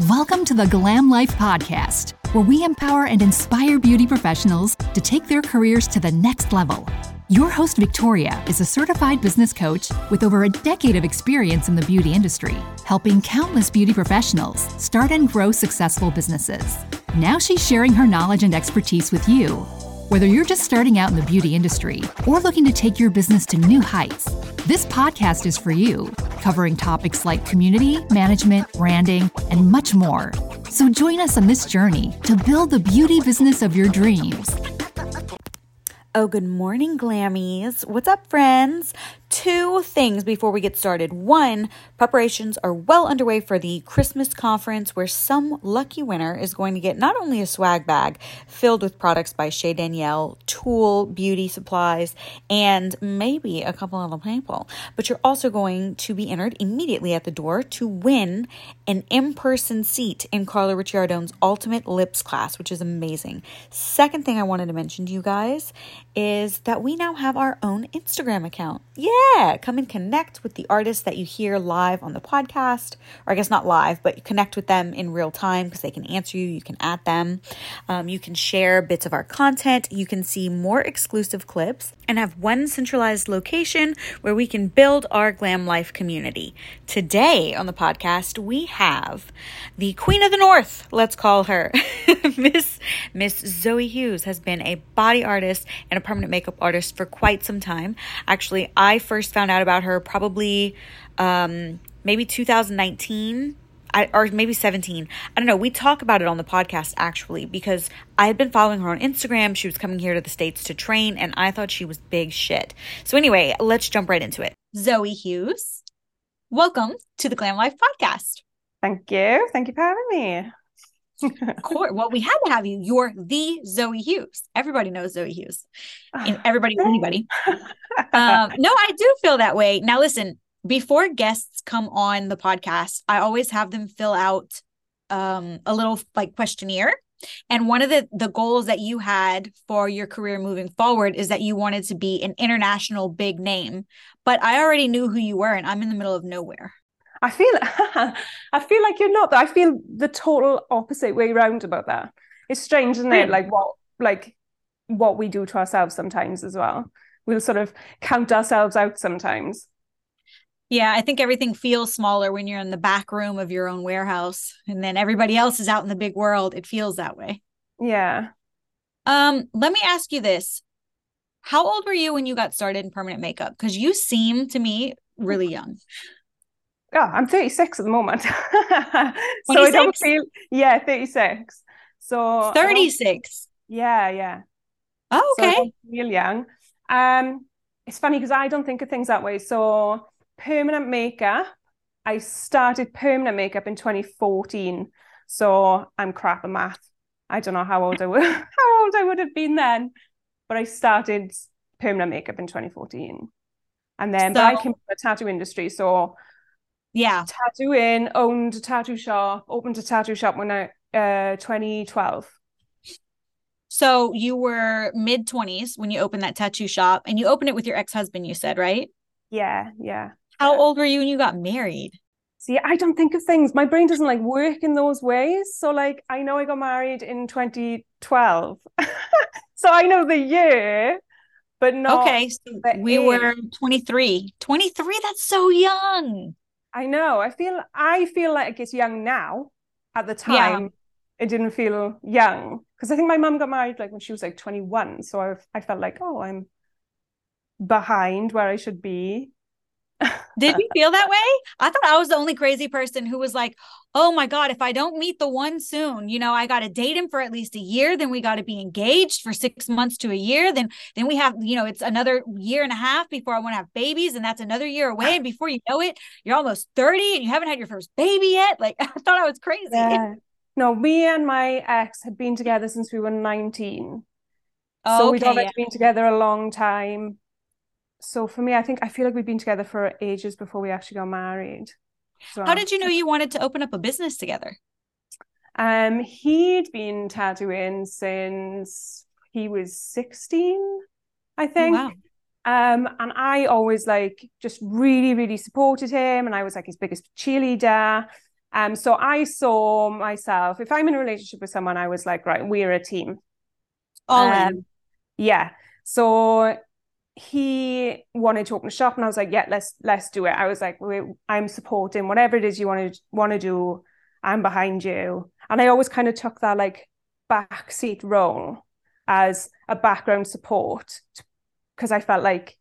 Welcome to the Glam Life Podcast, where we empower and inspire beauty professionals to take their careers to the next level. Your host, Victoria, is a certified business coach with over a decade of experience in the beauty industry, helping countless beauty professionals start and grow successful businesses. Now she's sharing her knowledge and expertise with you. Whether you're just starting out in the beauty industry or looking to take your business to new heights, this podcast is for you, covering topics like community, management, branding, and much more. So join us on this journey to build the beauty business of your dreams. Oh, good morning, Glammies. What's up, friends? Two things before we get started. One, preparations are well underway for the Christmas conference where some lucky winner is going to get not only a swag bag filled with products by Shay Danielle, Tool, beauty supplies, and maybe a couple other people, but you're also going to be entered immediately at the door to win an in person seat in Carla Ricciardone's Ultimate Lips class, which is amazing. Second thing I wanted to mention to you guys is that we now have our own Instagram account. Yeah! Yeah, come and connect with the artists that you hear live on the podcast, or I guess not live, but connect with them in real time because they can answer you. You can add them. Um, you can share bits of our content. You can see more exclusive clips and have one centralized location where we can build our glam life community. Today on the podcast, we have the Queen of the North, let's call her. Miss Miss Zoe Hughes has been a body artist and a permanent makeup artist for quite some time. Actually, I first found out about her probably um, maybe 2019 I, or maybe 17. I don't know. We talk about it on the podcast actually because I had been following her on Instagram. She was coming here to the States to train, and I thought she was big shit. So, anyway, let's jump right into it. Zoe Hughes, welcome to the Glam Life podcast. Thank you. Thank you for having me. of course. Well, we had to have you. You're the Zoe Hughes. Everybody knows Zoe Hughes. And everybody, anybody. um, no, I do feel that way. Now, listen, before guests come on the podcast, I always have them fill out um, a little like questionnaire. And one of the the goals that you had for your career moving forward is that you wanted to be an international big name. But I already knew who you were, and I'm in the middle of nowhere. I feel I feel like you're not. I feel the total opposite way around about that. It's strange, isn't it? Like what like what we do to ourselves sometimes as well. We'll sort of count ourselves out sometimes. Yeah, I think everything feels smaller when you're in the back room of your own warehouse and then everybody else is out in the big world. It feels that way. Yeah. Um, let me ask you this. How old were you when you got started in permanent makeup? Because you seem to me really young. Yeah, I'm 36 at the moment. so I don't feel yeah, 36. So 36. Yeah, yeah. Oh, okay. So feel young. Um, it's funny because I don't think of things that way. So permanent makeup, I started permanent makeup in 2014. So I'm crap at math. I don't know how old I would how old I would have been then, but I started permanent makeup in 2014. And then so, I came from the tattoo industry. So yeah. Tattooing, owned a tattoo shop, opened a tattoo shop when I uh 2012. So you were mid 20s when you opened that tattoo shop and you opened it with your ex-husband, you said, right? Yeah, yeah. How old were you when you got married? See, I don't think of things. My brain doesn't like work in those ways. So, like, I know I got married in 2012. so I know the year, but not. Okay. So we age. were 23. 23, that's so young. I know. I feel, I feel like it's young now. At the time, yeah. it didn't feel young. Because I think my mom got married like when she was like 21. So I, I felt like, oh, I'm behind where I should be. Did you feel that way? I thought I was the only crazy person who was like, oh my God, if I don't meet the one soon, you know, I got to date him for at least a year. Then we got to be engaged for six months to a year. Then, then we have, you know, it's another year and a half before I want to have babies. And that's another year away. And before you know it, you're almost 30 and you haven't had your first baby yet. Like, I thought I was crazy. Yeah. No, me and my ex had been together since we were 19. Oh, so okay, we'd already yeah. been together a long time so for me, I think I feel like we've been together for ages before we actually got married. So, How did you know you wanted to open up a business together? Um, he'd been tattooing since he was 16, I think. Oh, wow. Um, and I always like just really, really supported him, and I was like his biggest cheerleader. Um, so I saw myself, if I'm in a relationship with someone, I was like, right, we're a team. All um, in. Yeah. So he wanted to open a shop and I was like, yeah, let's let's do it. I was like, I'm supporting whatever it is you want to want to do. I'm behind you. And I always kind of took that like backseat role as a background support because I felt like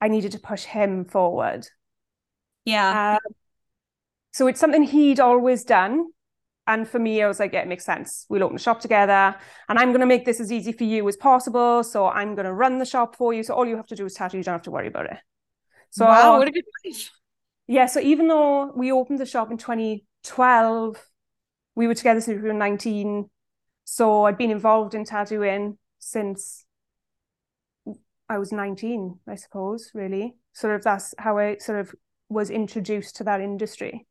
I needed to push him forward. Yeah. Um, so it's something he'd always done. And for me, I was like, yeah, it makes sense. We'll open a shop together and I'm going to make this as easy for you as possible. So I'm going to run the shop for you. So all you have to do is tattoo. You don't have to worry about it. So, wow, what a good life. Yeah. So even though we opened the shop in 2012, we were together since we were 19. So I'd been involved in tattooing since I was 19, I suppose, really. Sort of that's how I sort of was introduced to that industry.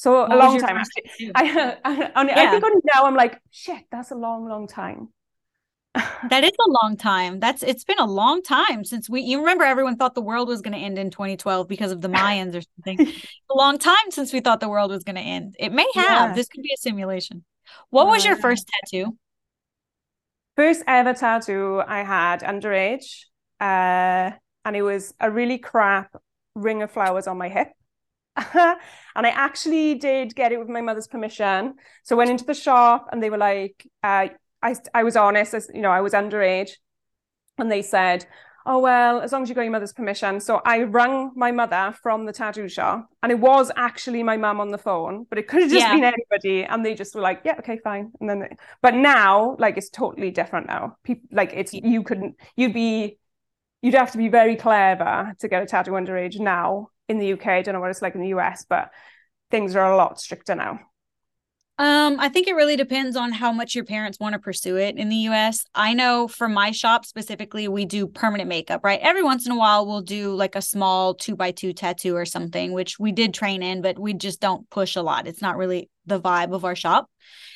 So what a long time actually. I, I, I, yeah. I think now I'm like, shit, that's a long, long time. that is a long time. That's it's been a long time since we. You remember everyone thought the world was going to end in 2012 because of the Mayans or something. a long time since we thought the world was going to end. It may have. Yeah. This could be a simulation. What was your first tattoo? First ever tattoo I had underage, uh, and it was a really crap ring of flowers on my hip. and I actually did get it with my mother's permission. So I went into the shop and they were like, uh, I, I was honest, as you know, I was underage. And they said, Oh, well, as long as you got your mother's permission. So I rang my mother from the tattoo shop, and it was actually my mum on the phone, but it could have just yeah. been anybody. And they just were like, Yeah, okay, fine. And then, they... but now, like, it's totally different now. People, like, it's you couldn't, you'd be, you'd have to be very clever to get a tattoo underage now in the UK. I don't know what it's like in the US, but things are a lot stricter now. Um, I think it really depends on how much your parents want to pursue it in the US. I know for my shop specifically, we do permanent makeup, right? Every once in a while, we'll do like a small two by two tattoo or something, which we did train in, but we just don't push a lot. It's not really the vibe of our shop.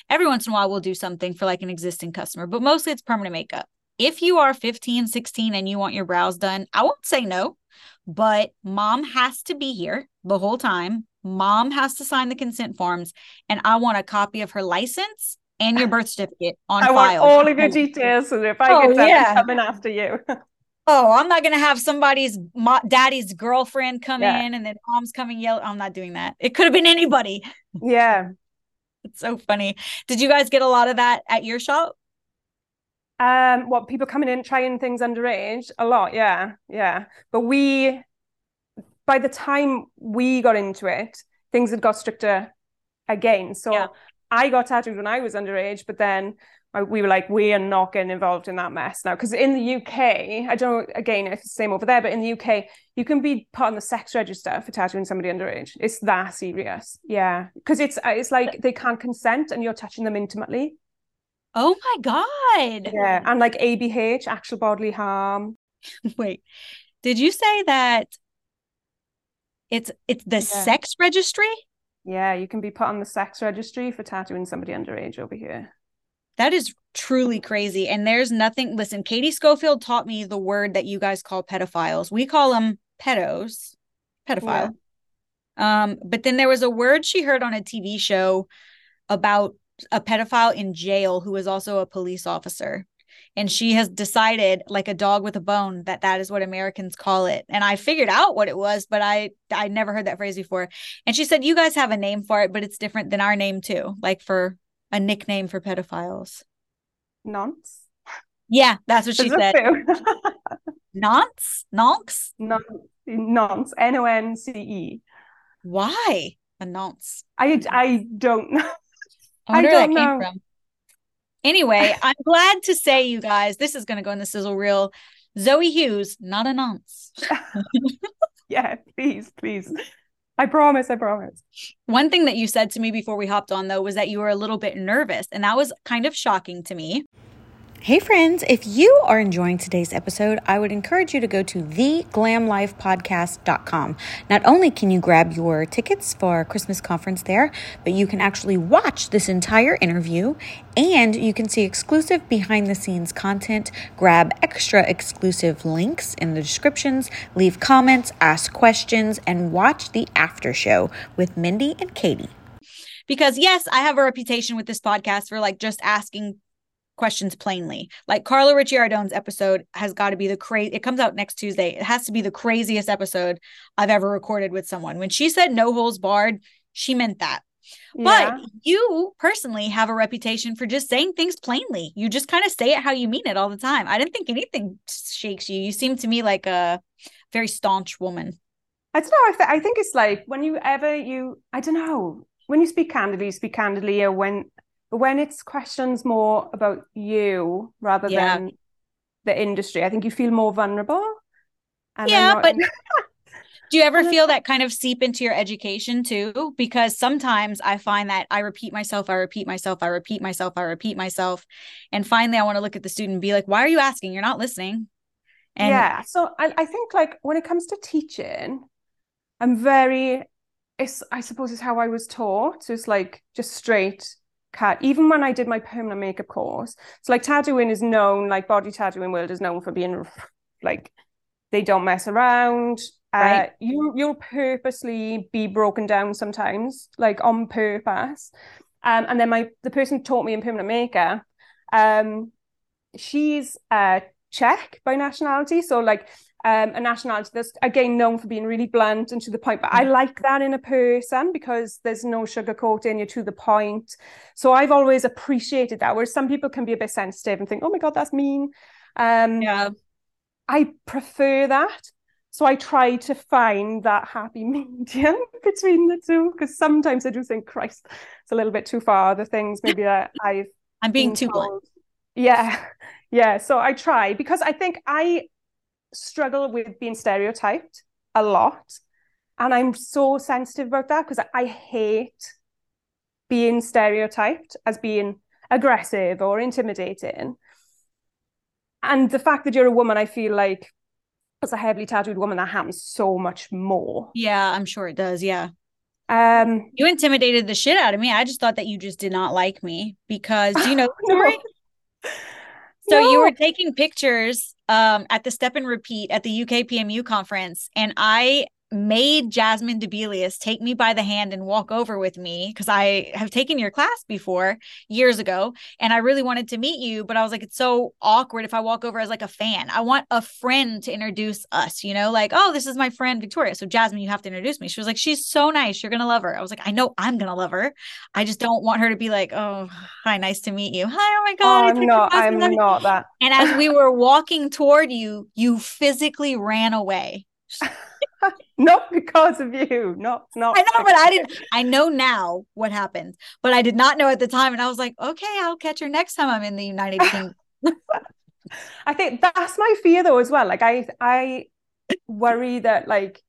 Every once in a while, we'll do something for like an existing customer, but mostly it's permanent makeup. If you are 15, 16 and you want your brows done, I won't say no but mom has to be here the whole time. Mom has to sign the consent forms, and I want a copy of her license and your birth certificate on I file. want all of your details, so if I oh, get that, yeah. I'm coming after you. oh, I'm not gonna have somebody's mo- daddy's girlfriend come yeah. in, and then mom's coming yell. I'm not doing that. It could have been anybody. Yeah, it's so funny. Did you guys get a lot of that at your shop? Um, what people coming in trying things underage? A lot, yeah, yeah. But we, by the time we got into it, things had got stricter again. So yeah. I got tattooed when I was underage, but then we were like, we are not getting involved in that mess now. Because in the UK, I don't know, again, if it's the same over there, but in the UK, you can be put on the sex register for tattooing somebody underage. It's that serious. Yeah. Because it's it's like they can't consent and you're touching them intimately. Oh my God. Yeah. And like ABH, actual bodily harm. Wait, did you say that it's it's the yeah. sex registry? Yeah, you can be put on the sex registry for tattooing somebody underage over here. That is truly crazy. And there's nothing, listen, Katie Schofield taught me the word that you guys call pedophiles. We call them pedos, pedophile. Yeah. Um, but then there was a word she heard on a TV show about a pedophile in jail who is also a police officer. And she has decided like a dog with a bone that that is what americans call it. And i figured out what it was but i i never heard that phrase before. And she said you guys have a name for it but it's different than our name too like for a nickname for pedophiles. Nonce? Yeah that's what she said. nonce? Nonce? Nonce n-o-n-c-e why a nonce? I i don't know I wonder I where that know. came from. Anyway, I'm glad to say, you guys, this is going to go in the sizzle reel. Zoe Hughes, not a nonce. yeah, please, please. I promise, I promise. One thing that you said to me before we hopped on, though, was that you were a little bit nervous. And that was kind of shocking to me. Hey, friends, if you are enjoying today's episode, I would encourage you to go to theglamlifepodcast.com. Not only can you grab your tickets for Christmas conference there, but you can actually watch this entire interview and you can see exclusive behind the scenes content, grab extra exclusive links in the descriptions, leave comments, ask questions, and watch the after show with Mindy and Katie. because yes, I have a reputation with this podcast for like just asking questions plainly. Like Carla Ricciardone's episode has got to be the crazy. It comes out next Tuesday. It has to be the craziest episode I've ever recorded with someone. When she said no holes barred, she meant that. Yeah. But you personally have a reputation for just saying things plainly. You just kind of say it how you mean it all the time. I didn't think anything shakes you. You seem to me like a very staunch woman. I don't know. I, th- I think it's like when you ever you I don't know when you speak candidly, you speak candidly, or when when it's questions more about you rather yeah. than the industry, I think you feel more vulnerable. yeah, but do you ever feel that kind of seep into your education too? Because sometimes I find that I repeat myself, I repeat myself, I repeat myself, I repeat myself, and finally I want to look at the student and be like, "Why are you asking? You're not listening." And yeah, so I, I think like when it comes to teaching, I'm very it's I suppose it's how I was taught. So it's like just straight cut. Even when I did my permanent makeup course, so like tattooing is known, like body tattooing world is known for being like they don't mess around. Uh, right. Uh, you you'll purposely be broken down sometimes, like on purpose. Um, and then my the person taught me in permanent makeup, um, she's uh Czech by nationality, so like um, a nationality that's again known for being really blunt and to the point. But I mm. like that in a person because there's no sugarcoating, you're to the point. So I've always appreciated that. Whereas some people can be a bit sensitive and think, oh my God, that's mean. Um, yeah. I prefer that. So I try to find that happy medium between the two because sometimes I do think, Christ, it's a little bit too far. The things maybe that I've I'm being too blunt. Yeah, yeah. So I try because I think I struggle with being stereotyped a lot. And I'm so sensitive about that because I hate being stereotyped as being aggressive or intimidating. And the fact that you're a woman, I feel like as a heavily tattooed woman, that happens so much more. Yeah, I'm sure it does. Yeah. Um, you intimidated the shit out of me. I just thought that you just did not like me because you know story? So no. you were taking pictures um, at the Step and Repeat at the UK PMU conference, and I made Jasmine Debelius take me by the hand and walk over with me because I have taken your class before years ago and I really wanted to meet you, but I was like, it's so awkward if I walk over as like a fan. I want a friend to introduce us, you know, like, oh, this is my friend Victoria. So Jasmine, you have to introduce me. She was like, she's so nice. You're gonna love her. I was like, I know I'm gonna love her. I just don't want her to be like, oh, hi, nice to meet you. Hi, oh my god. Oh, I'm not, I'm not that. And as we were walking toward you, you physically ran away. not because of you. Not not. I know, but I didn't. I know now what happened, but I did not know at the time. And I was like, okay, I'll catch her next time I'm in the United Kingdom. I think that's my fear though as well. Like I I worry that like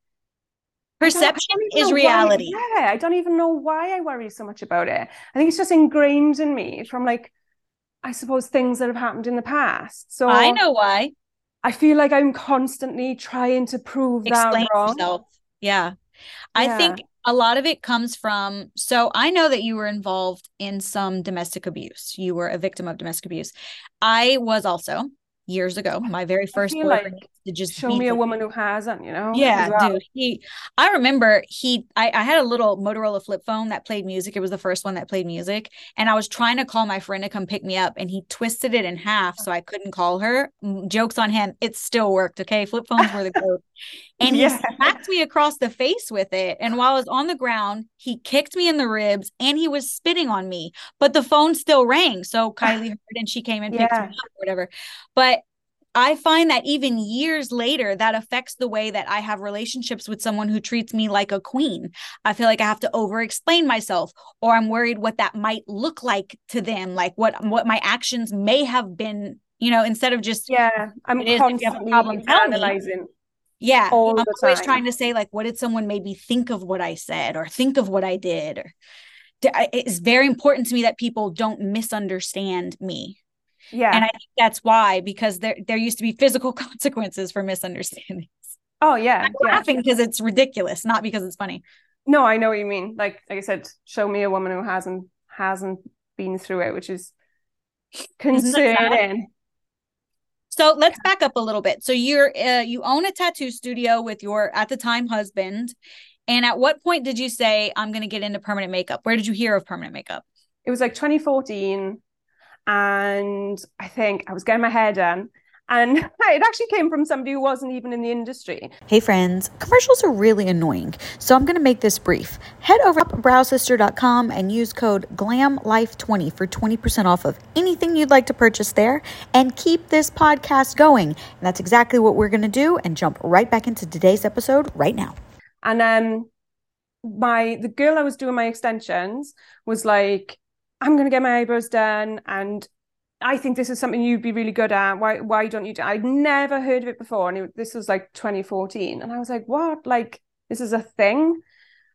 perception is reality. Why, yeah, I don't even know why I worry so much about it. I think it's just ingrained in me from like I suppose things that have happened in the past. So I know why. I feel like I'm constantly trying to prove Explain that wrong. Yourself. Yeah. I yeah. think a lot of it comes from so I know that you were involved in some domestic abuse. You were a victim of domestic abuse. I was also years ago. My very first boyfriend like to just show me a woman who hasn't, you know? Yeah, well. dude. He I remember he I, I had a little Motorola flip phone that played music. It was the first one that played music. And I was trying to call my friend to come pick me up and he twisted it in half so I couldn't call her. Mm, jokes on him. It still worked. Okay. Flip phones were the goat. And yeah. he smacked me across the face with it. And while I was on the ground, he kicked me in the ribs and he was spitting on me. But the phone still rang. So Kylie heard and she came and picked yeah. me up or whatever. But I find that even years later, that affects the way that I have relationships with someone who treats me like a queen. I feel like I have to over explain myself, or I'm worried what that might look like to them, like what what my actions may have been, you know, instead of just yeah, I'm constantly problem, analyzing. Yeah, I'm always trying to say like, what did someone maybe think of what I said, or think of what I did, or it's very important to me that people don't misunderstand me yeah. And I think that's why, because there there used to be physical consequences for misunderstandings. Oh yeah. I'm yeah. laughing because it's ridiculous, not because it's funny. No, I know what you mean. Like like I said, show me a woman who hasn't hasn't been through it, which is concerning. So let's back up a little bit. So you're uh, you own a tattoo studio with your at the time husband, and at what point did you say I'm going to get into permanent makeup? Where did you hear of permanent makeup? It was like 2014, and I think I was getting my hair done, and it actually came from somebody who wasn't even in the industry. Hey friends, commercials are really annoying, so I'm going to make this brief. Head over to browsister.com and use code GLAMLIFE20 for 20% off of anything you'd like to purchase there and keep this podcast going. And that's exactly what we're going to do and jump right back into today's episode right now. And um my the girl I was doing my extensions was like, I'm gonna get my eyebrows done and I think this is something you'd be really good at. Why why don't you do I'd never heard of it before. And it, this was like 2014. And I was like, what? Like this is a thing.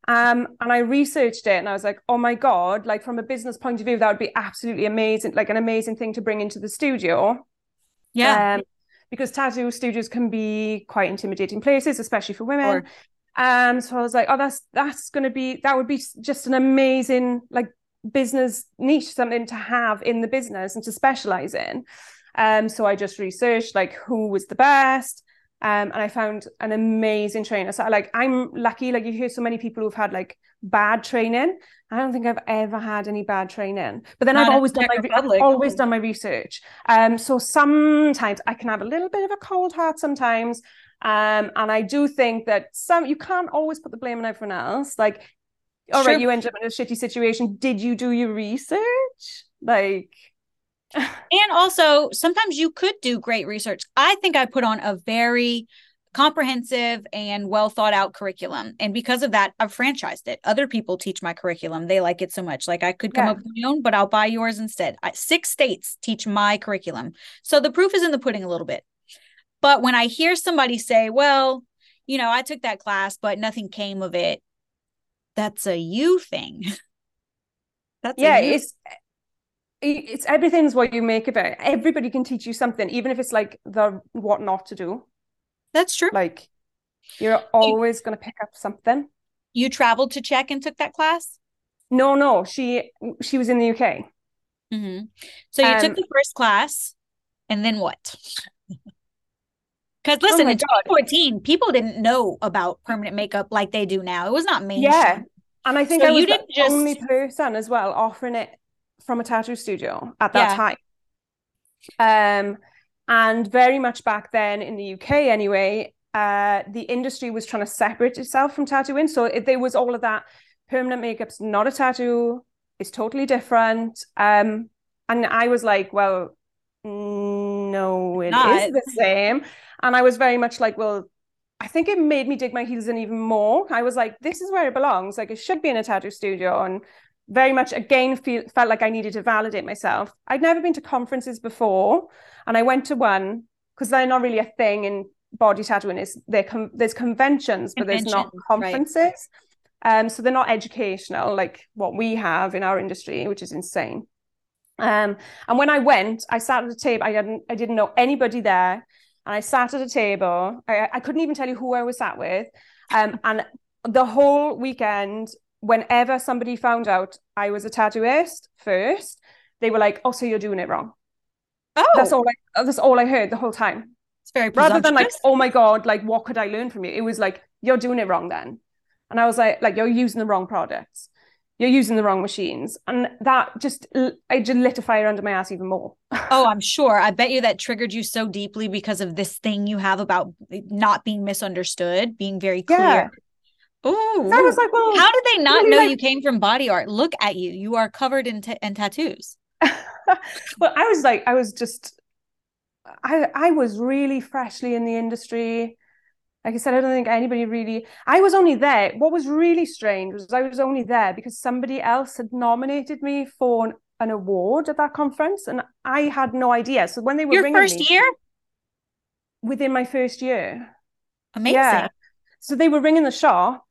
Um, and I researched it and I was like, oh my God, like from a business point of view, that would be absolutely amazing, like an amazing thing to bring into the studio. Yeah. Um, because tattoo studios can be quite intimidating places, especially for women. Um, so I was like, oh, that's that's gonna be that would be just an amazing like business niche, something to have in the business and to specialize in. Um, so I just researched like who was the best. Um, and I found an amazing trainer. So like I'm lucky, like you hear so many people who've had like bad training. I don't think I've ever had any bad training. But then Not I've always done my. Always done my research. Um, so sometimes I can have a little bit of a cold heart sometimes. Um, and I do think that some you can't always put the blame on everyone else. Like, all right, Sure. you end up in a shitty situation. Did you do your research? Like, And also, sometimes you could do great research. I think I put on a very comprehensive and well thought out curriculum. And because of that, I've franchised it. Other people teach my curriculum. They like it so much. Like I could come Yeah. up with my own, but I'll buy yours instead. I, six states teach my curriculum. So the proof is in the pudding a little bit. But when I hear somebody say, well, you know, I took that class, but nothing came of it, that's a you thing. That's a yeah, you it's it's everything's what you make of it. Everybody can teach you something, even if it's like the what not to do. That's true. Like, you're always going to pick up something. You traveled to Czech and took that class? No, no, she she was in the UK. hmm So you took Um, the first class, and then what? Because listen, Oh in God. 2014, people didn't know about permanent makeup like they do now. It was not mainstream. Yeah, and I think So I was you the didn't just- only person as well offering it from a tattoo studio at that Yeah. time. Um, and very much back then in the UK, anyway, uh, the industry was trying to separate itself from tattooing. So it, there was all of that. Permanent makeup's not a tattoo; it's totally different. Um, and I was like, well, no, it is Not. the same. And I was very much like, well, I think it made me dig my heels in even more. I was like, this is where it belongs. Like, it should be in a tattoo studio. And very much, again, feel, felt like I needed to validate myself. I'd never been to conferences before. And I went to one because they're not really a thing in body tattooing. Is there con- there's conventions, but there's not Conventions, right. conferences. Um, so they're not educational like what we have in our industry, which is insane. Um, and when I went, I sat at a table. I didn't, I didn't know anybody there, and I sat at a table. I, I couldn't even tell you who I was sat with. Um, and the whole weekend, whenever somebody found out I was a tattooist first, they were like, "Oh, so you're doing it wrong." Oh, That's all. I, that's all I heard the whole time. it's very Rather than like, "Oh my god, like what could I learn from you?" It was like, "You're doing it wrong then," and I was like, "Like you're using the wrong products." You're using the wrong machines, and that just I just lit a fire under my ass even more. Oh, I'm sure. I bet you that triggered you so deeply because of this thing you have about not being misunderstood, being very clear. Yeah. Ooh. I was like, well, How did they not know like- you came from body art? Look at you. You are covered in, ta- in tattoos. well, I was like, I was just, I I was really freshly in the industry. Like I said, I don't think anybody really. I was only there. What was really strange was I was only there because somebody else had nominated me for an, an award at that conference, and I had no idea. So when they were Your first me year? within my first year, Amazing. yeah. So they were ringing the shop,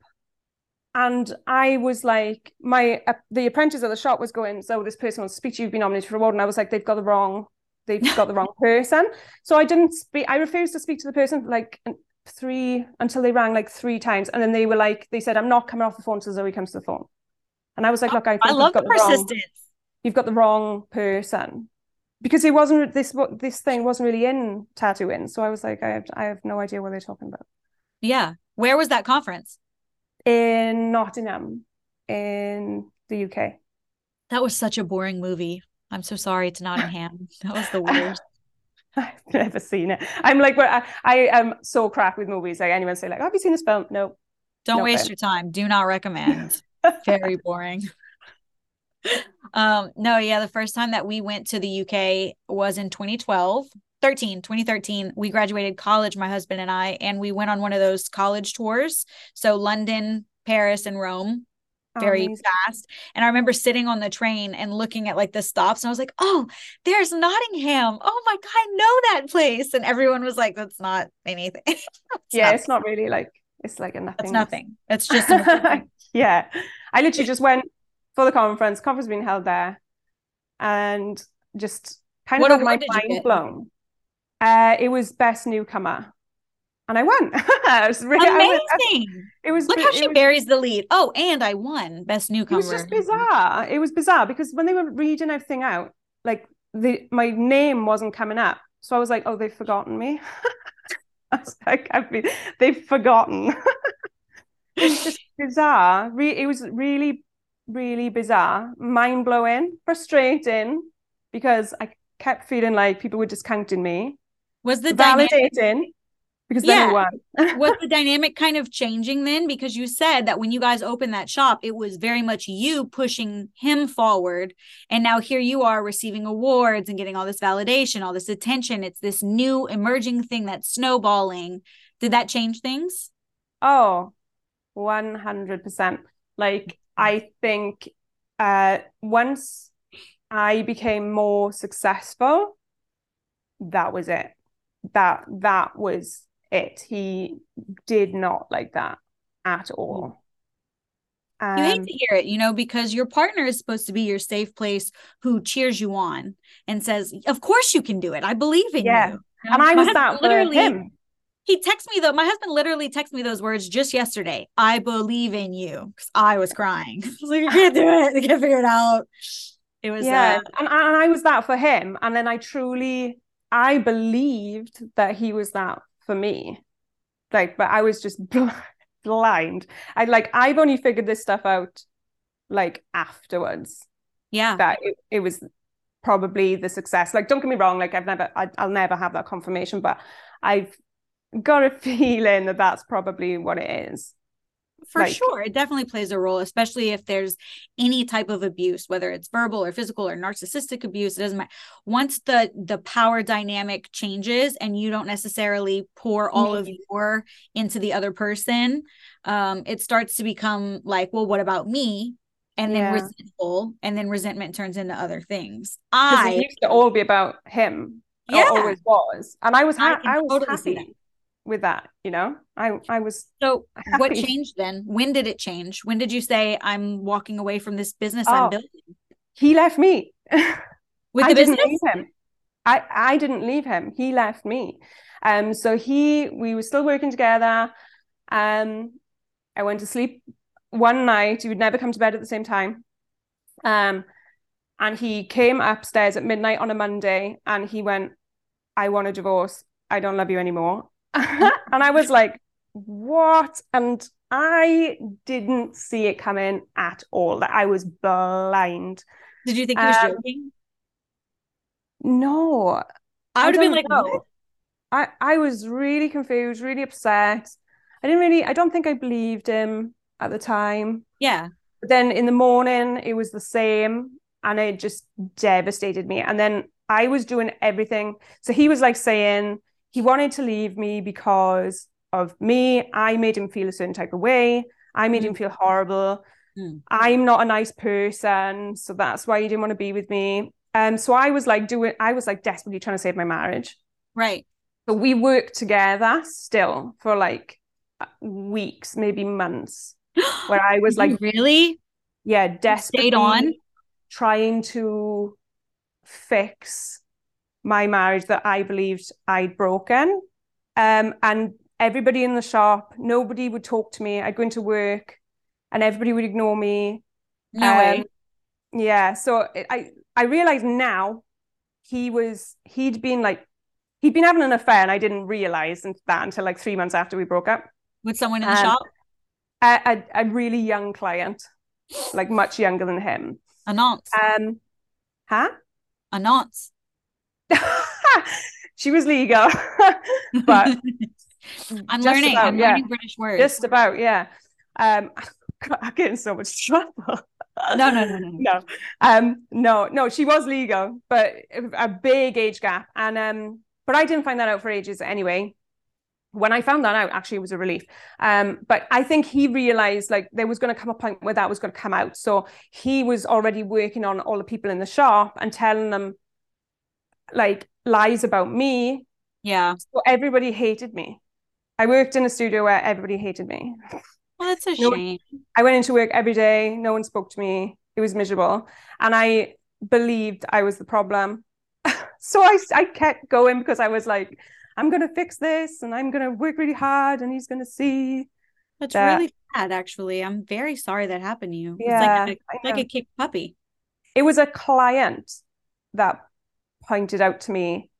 and I was like, my uh, the apprentice at the shop was going, so this person wants to speak to you, you've been nominated for a award, and I was like, they've got the wrong, they've got the wrong person. So I didn't speak. I refused to speak to the person like three until they rang like three times, and then they were like, they said, I'm not coming off the phone until Zoe comes to the phone. And I was like, look, I think I you've love got the the wrong, persistence. you've got the wrong person. because it wasn't this what this thing wasn't really in tattooing. So I was like, I have, I have no idea what they're talking about. Yeah. Where was that conference? In Nottingham, in the UK. That was such a boring movie. I'm so sorry it's Nottingham. that was the worst. I've never seen it. I'm like, I, I am so crap with movies. Like anyone say, like, have you seen this film? No. Don't no waste film. your time. Do not recommend. Very boring. um, no, yeah, the first time that we went to the UK was in 2012. 13 2013 we graduated college my husband and i and we went on one of those college tours so london paris and rome very oh, fast. And I remember sitting on the train and looking at like the stops, and I was like, "Oh, there's Nottingham. Oh my god, I know that place." And everyone was like, "That's not anything." it's yeah, nothing. it's not really like it's like a nothing. It's nothing. It's just yeah. I literally just went for the conference. Conference being held there, and just kind what of had my mind blown. Uh, it was best newcomer and I won. it was really amazing. Was, it was look how she was, buries the lead. Oh, and I won best newcomer. It was just bizarre. It was bizarre because when they were reading everything out, like the my name wasn't coming up, so I was like, oh, they've forgotten me. I was like, I've been, they've forgotten. it's just bizarre. Re- it was really, really bizarre, mind blowing, frustrating, because I kept feeling like people were discounting me. Was the validating? Dynamic- because then yeah. was the dynamic kind of changing then? Because you said that when you guys opened that shop, it was very much you pushing him forward. And now here you are receiving awards and getting all this validation, all this attention. It's this new emerging thing that's snowballing. Did that change things? Oh, 100%. Like, I think uh, once I became more successful, that was it. That that was it. He did not like that at all. Um, you hate um, to hear it, you know, because your partner is supposed to be your safe place who cheers you on and says, Of course you can do it. I believe in yeah. you. And I was that literally him. He texted me though. My husband literally texted me those words just yesterday. I believe in you. Because I was crying. I was like, I can't do it. I can't figure it out. It was yeah. Uh, and, and I was that for him. And then I truly I believed that he was that for me. Like, but I was just blind. I like I've only figured this stuff out like afterwards. Yeah. That it, it was probably the success. Like, don't get me wrong, like I've never I, I'll never have that confirmation, but I've got a feeling that that's probably what it is for like, sure it definitely plays a role especially if there's any type of abuse whether it's verbal or physical or narcissistic abuse it doesn't matter once the the power dynamic changes and you don't necessarily pour all of your into the other person um it starts to become like well what about me? And then yeah. resentful and then resentment turns into other things. I it used to all be about him. Yeah. always was. And i was ha- I, I was totally happy with that you know? I i was so happy. what changed then? When did it change? When did you say i'm walking away from this business oh, i'm building he left me. With the I business? didn't leave him. i i didn't leave him. He left me. Um so he we were still working together. Um i went to sleep one night. He would never come to bed at the same time. Um and he came upstairs at midnight on a monday and he went i want a divorce. I don't love you anymore and I was like, what? And I didn't see it coming at all. That I was blind. Did you think he was um, joking? No. I would have been like, no. I, I was really confused, really upset. I didn't really, I don't think I believed him at the time. Yeah. But then in the morning, it was the same and it just devastated me. And then I was doing everything. So he was like saying, he wanted to leave me because of me. I made him feel a certain type of way. I made mm. him feel horrible. Mm. I'm not a nice person, so that's why he didn't want to be with me. Um, so I was like doing, I was like desperately trying to save my marriage. Right. So we worked together still for like weeks, maybe months, where I was like, really, yeah, desperately on trying to fix my marriage that I believed I'd broken. Um, and everybody in the shop, nobody would talk to me. I'd go into work and everybody would ignore me. No um, way. Yeah. So I, I realize now he was he'd been like he'd been having an affair and I didn't realize that until like three months after we broke up. With someone in the um, shop? A, a, a, really young client, like much younger than him. A nonce. Um, huh? A nonce. She was legal, but I'm learning. About, I'm yeah. learning British words. Just about, yeah. Um, I'm getting so much trouble. no, no, no, no, no. Um, no, no. She was legal, but a big age gap, and um, but I didn't find that out for ages anyway. When I found that out, actually, it was a relief. Um, but I think he realized like there was going to come a point where that was going to come out. So he was already working on all the people in the shop and telling them like lies about me. Yeah. So everybody hated me. I worked in a studio where everybody hated me. Well, that's a no, shame. I went into work every day. No one spoke to me. It was miserable. And I believed I was the problem. so I, I kept going because I was like, I'm going to fix this and I'm going to work really hard and he's going to see. That's that. really bad, actually. I'm very sorry that happened to you. Yeah, it's like a, like a kicked puppy. It was a client that pointed out to me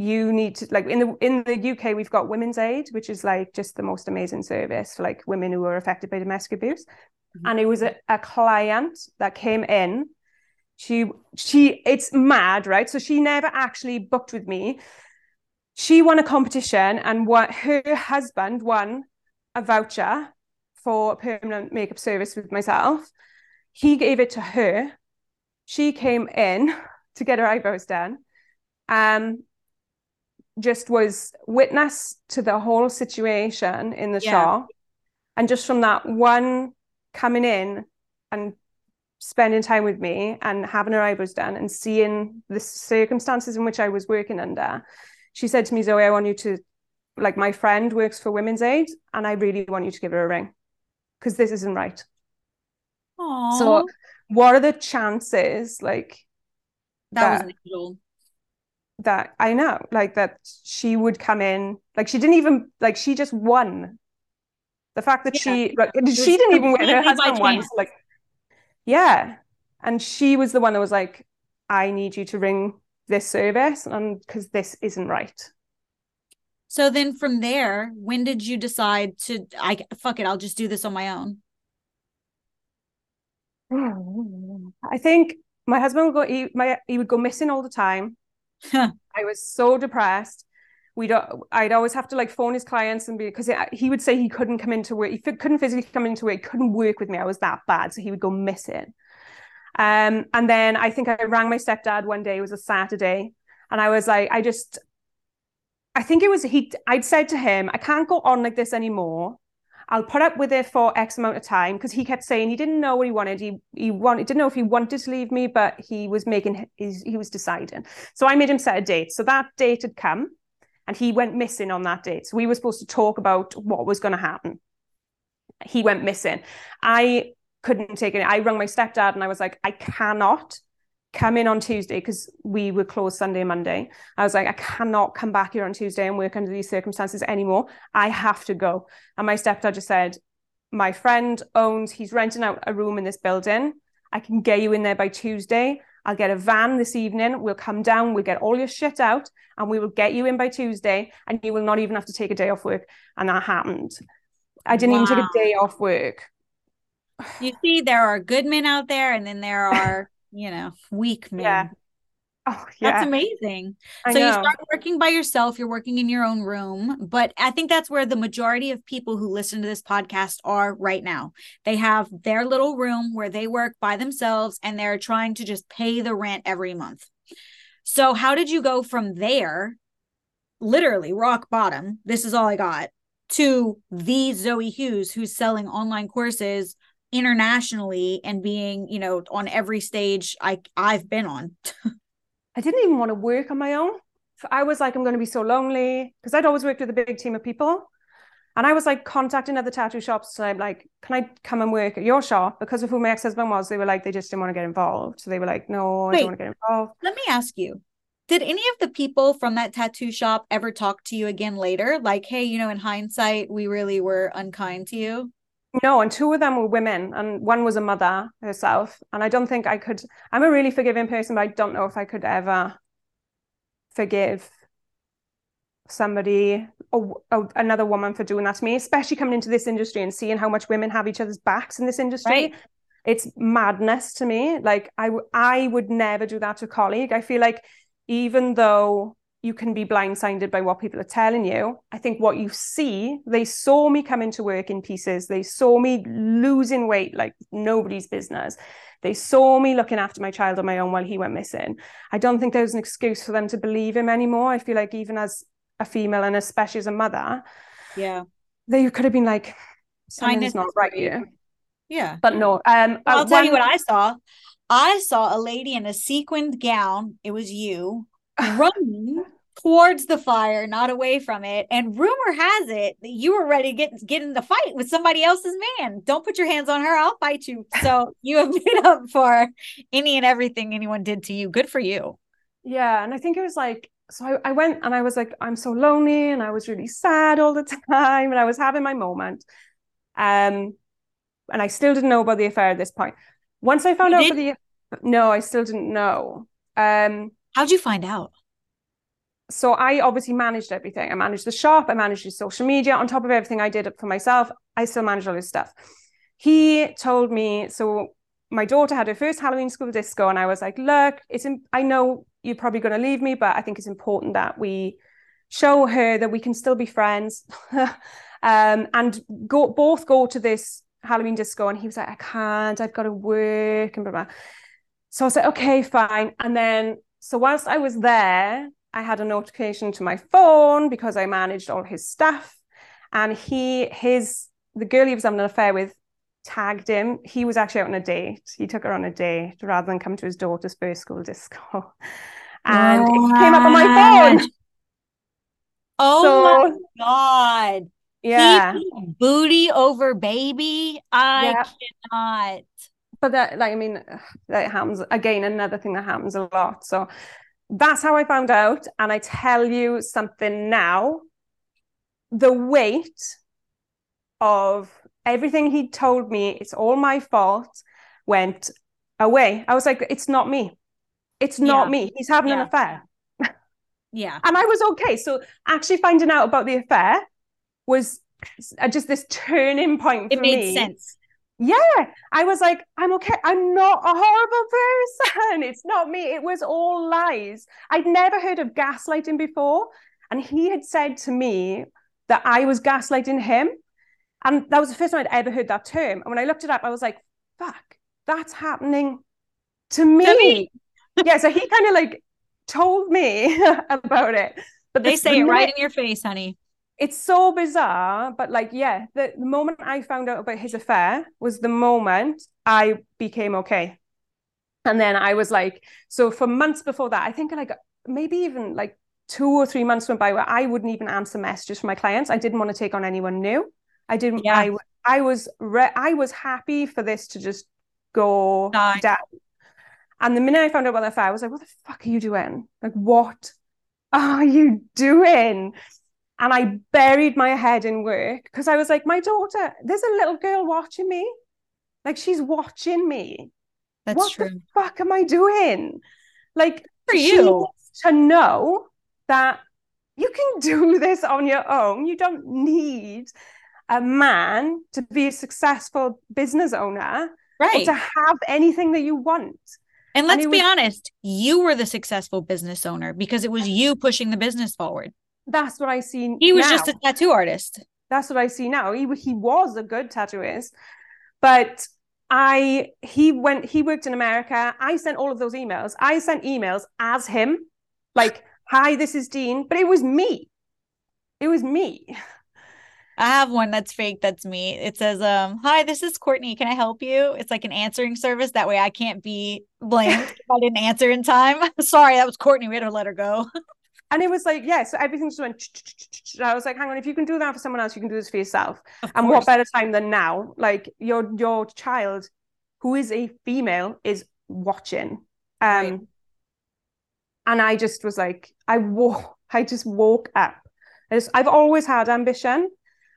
you need to like in the in the UK we've got Women's Aid, which is like just the most amazing service for like women who are affected by domestic abuse. Mm-hmm. And it was a, a client that came in. She she it's mad, right? So she never actually booked with me. She won a competition and what her husband won a voucher for permanent makeup service with myself. He gave it to her. She came in to get her eyebrows done. Um, just was witness to the whole situation in the yeah. shop. And just from that one coming in and spending time with me and having her eyebrows done and seeing the circumstances in which I was working under, she said to me, Zoe, I want you to, like, my friend works for Women's Aid, and I really want you to give her a ring because this isn't right. Aww. So, what are the chances, like, that, that was an angel that I know, like that she would come in, like she didn't even like she just won. The fact that yeah. she like she didn't even win, her husband won. So like, yeah, and she was the one that was like, "I need you to ring this service," and because this isn't right. So then, from there, when did you decide to? I fuck it, I'll just do this on my own. I think my husband would go. He, my, he would go missing all the time. I was so depressed. We'd I'd always have to like phone his clients and be because he would say he couldn't come into work. He couldn't physically come into work. He couldn't work with me. I was that bad, so he would go missing. Um, and then I think I rang my stepdad one day. It was a Saturday, and I was like, I just, I think it was he. I'd said to him, I can't go on like this anymore. I'll put up with it for X amount of time because he kept saying he didn't know what he wanted. He he wanted didn't know if he wanted to leave me, but he was making he was deciding. So I made him set a date. So that date had come, and he went missing on that date. So we were supposed to talk about what was going to happen. He went missing. I couldn't take it. I rang my stepdad and I was like, I cannot come in on Tuesday because we were closed Sunday and Monday. I was like, I cannot come back here on Tuesday and work under these circumstances anymore. I have to go. And my stepdad just said, My friend owns, he's renting out a room in this building. I can get you in there by Tuesday. I'll get a van this evening. We'll come down, we'll get all your shit out, and we will get you in by Tuesday. And you will not even have to take a day off work. And that happened. I didn't wow. even take a day off work. You see, there are good men out there, and then there are you know, weak men. Yeah. Oh, yeah. That's amazing. I so know. you start working by yourself, you're working in your own room, but I think that's where the majority of people who listen to this podcast are right now. They have their little room where they work by themselves and they're trying to just pay the rent every month. So how did you go from there, literally rock bottom, this is all I got, to the Zoe Hughes who's selling online courses internationally and being you know on every stage i i've been on. I didn't even want to work on my own. I was like i'm going to be so lonely because i'd always worked with a big team of people. And i was like contacting other tattoo shops so i'm like can i come and work at your shop? Because of who my ex-husband was they were like they just didn't want to get involved. So they were like no Wait, i don't want to get involved. Let me ask you did any of the people from that tattoo shop ever talk to you again later? Like hey you know in hindsight we really were unkind to you no, and two of them were women, and one was a mother herself. And I don't think I could. I'm a really forgiving person, but I don't know if I could ever forgive somebody or, or, another woman for doing that to me, especially coming into this industry and seeing how much women have each other's backs in this industry. Right. It's madness to me. Like I, I would never do that to a colleague. I feel like even though you can be blindsided by what people are telling you. I think what you see, they saw me come into work in pieces. They saw me losing weight like nobody's business. They saw me looking after my child on my own while he went missing. I don't think there's an excuse for them to believe him anymore. I feel like even as a female and especially as a mother, yeah, they could have been like, something's not right here. Yeah. But no. Um I'll tell you what I saw. I saw a lady in a sequined gown. It was you running towards the fire, not away from it. And rumor has it that you were ready to get get in the fight with somebody else's man. Don't put your hands on her. I'll fight you. So you have made up for any and everything anyone did to you. Good for you. Yeah. And I think it was like so I, I went and I was like, I'm so lonely and I was really sad all the time and I was having my moment. Um, and I still didn't know about the affair at this point. Once I found you out for the no, I still didn't know. Um, how'd you find out? So I obviously managed everything. I managed the shop, I managed the social media. On top of everything I did for myself, I still managed all this stuff. He told me, so my daughter had her first Halloween school disco, and I was like, look, it's in, I know you're probably going to leave me, but I think it's important that we show her that we can still be friends um, and go both go to this Halloween disco. And he was like, I can't, I've got to work and blah, blah. So I was like, okay, fine. And then, so whilst I was there, I had a notification to my phone because I managed all his stuff. And he, his, the girl he was having an affair with tagged him. He was actually out on a date. He took her on a date rather than come to his daughter's first school disco. And oh, it came up on oh my phone. Oh so, my God. Yeah. booty over baby. I yeah. cannot. But that, like, I mean, that happens again, another thing that happens a lot. So that's how I found out. And I tell you something now the weight of everything he told me, it's all my fault, went away. I was like, it's not me. It's not yeah. me. He's having yeah. an affair. yeah. And I was okay. So actually finding out about the affair was uh, just this turning point it made me. sense. Yeah. I was like, I'm okay. I'm not a horrible person. It's not me. It was all lies. I'd never heard of gaslighting before. And he had said to me that I was gaslighting him. And that was the first time I'd ever heard that term. And when I looked it up, I was like, fuck, that's happening to me. To me. yeah. So he kind of like told me about it. But they say it right in your face, honey. It's so bizarre. But like, yeah, the, the moment I found out about his affair was the moment I became okay. And then I was like, so for months before that, I think like maybe even like two or three months went by where I wouldn't even answer messages from my clients. I didn't want to take on anyone new. I didn't. Yeah. I I was re- I was happy for this to just go nice. down. And the minute I found out about the affair, I was like, "What the fuck are you doing? Like, what are you doing?" And I buried my head in work because I was like, "My daughter, there's a little girl watching me. Like, she's watching me. That's what true. the fuck am I doing? Like, for you to know that you can do this on your own. You don't need." a man to be a successful business owner right to have anything that you want and let's and be was, honest you were the successful business owner because it was you pushing the business forward that's what i see he was now. just a tattoo artist that's what i see now he, he was a good tattooist but i he went he worked in america i sent all of those emails i sent emails as him like hi this is dean but it was me it was me I have one that's fake. That's me. It says, um, hi, this is Courtney. Can I help you? It's like an answering service. That way I can't be blamed if I didn't answer in time. Sorry, that was Courtney. We had to let her go. And it was like, yeah, so everything just went. I was like, hang on, if you can do that for someone else, you can do this for yourself. And what better time than now? Like your your child, who is a female, is watching. Um, right. and I just was like, I walk, I just woke up. I just, I've always had ambition,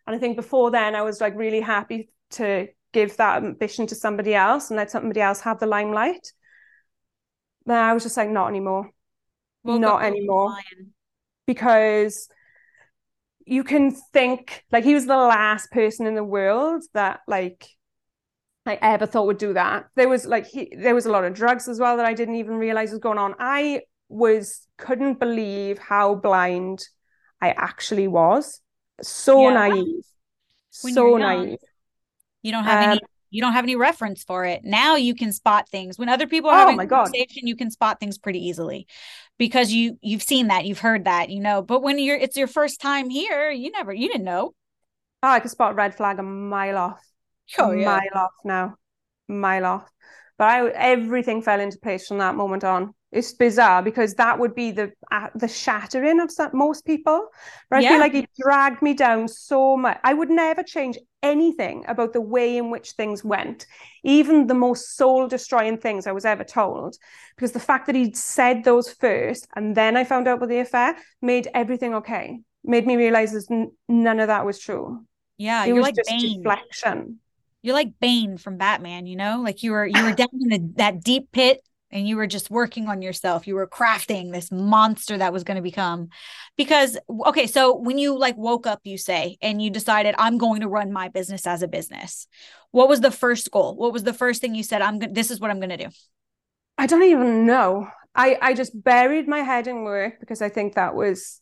and I think before then, I was like really happy to give that ambition to somebody else and let somebody else have the limelight. But I was just like, not anymore. Not anymore. Because you can think like he was the last person in the world that like I ever thought would do that. There was like he there was a lot of drugs as well that I didn't even realize was going on. I was couldn't believe how blind I actually was. So yeah. naive. When so naive. You don't have um, any you don't have any reference for it. Now you can spot things. When other people are oh having a conversation, you can spot things pretty easily because you you've seen that, you've heard that, you know. But when you're it's your first time here, you never you didn't know. Oh, I could spot red flag a mile off. Oh, yeah. Mile off now. Mile off. But I everything fell into place from that moment on it's bizarre because that would be the uh, the shattering of some, most people. But yeah. I feel like it dragged me down so much. I would never change anything about the way in which things went, even the most soul destroying things I was ever told, because the fact that he'd said those first and then I found out about the affair made everything okay. Made me realize that none of that was true. Yeah, it you're was like just Bane. deflection. You're like Bane from Batman, you know, like you were you were down in the, that deep pit and you were just working on yourself. You were crafting this monster that was going to become. Because okay so when you like woke up you say and you decided i'm going to run my business as a business what was the first goal? What was the first thing you said i'm going this is what i'm going to do i don't even know. I i just buried my head in work because i think that was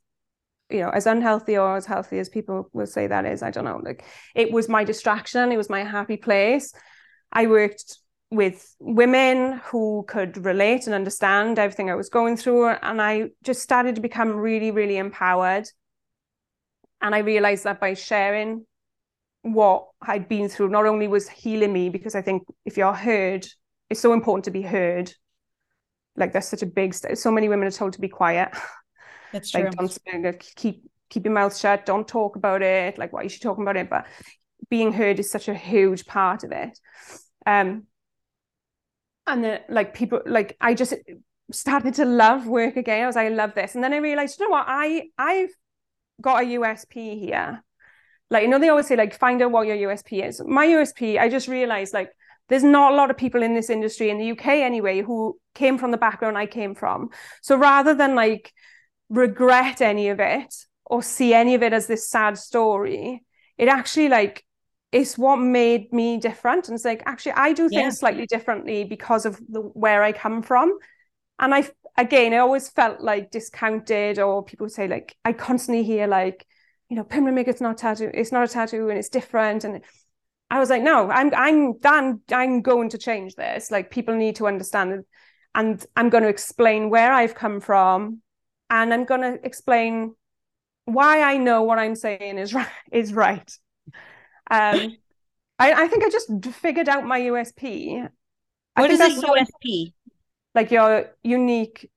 you know as unhealthy or as healthy as people will say that is i don't know like it was my distraction. It was my happy place. I worked with women who could relate and understand everything I was going through. And I just started to become really, really empowered. And I realized that by sharing what I'd been through, not only was healing me, because I think if you're heard, it's so important to be heard. Like there's such a big, st- so many women are told to be quiet. That's like, true. Don't keep keep your mouth shut. Don't talk about it. Like why is she talking about it? But being heard is such a huge part of it. Um, and then like people like I just started to love work again. I was like, I love this. And then I realized, you know what, I I've got a USP here. Like, you know, they always say, like, find out what your USP is. My USP, I just realized like there's not a lot of people in this industry in the UK anyway who came from the background I came from. So rather than like regret any of it or see any of it as this sad story, it actually like it's what made me different. And it's like, actually, I do things yeah. slightly differently because of the where I come from. And I, again, I always felt like discounted, or people say, like, I constantly hear, like, you know, permanent makeup not tattoo, it's not a tattoo and it's different. And I was like, no, I'm, I'm done. I'm going to change this. Like, people need to understand it. And I'm going to explain where I've come from. And I'm going to explain why I know what I'm saying is right. Is right. Um, I, I think I just figured out my USP. What is a USP? Like your unique,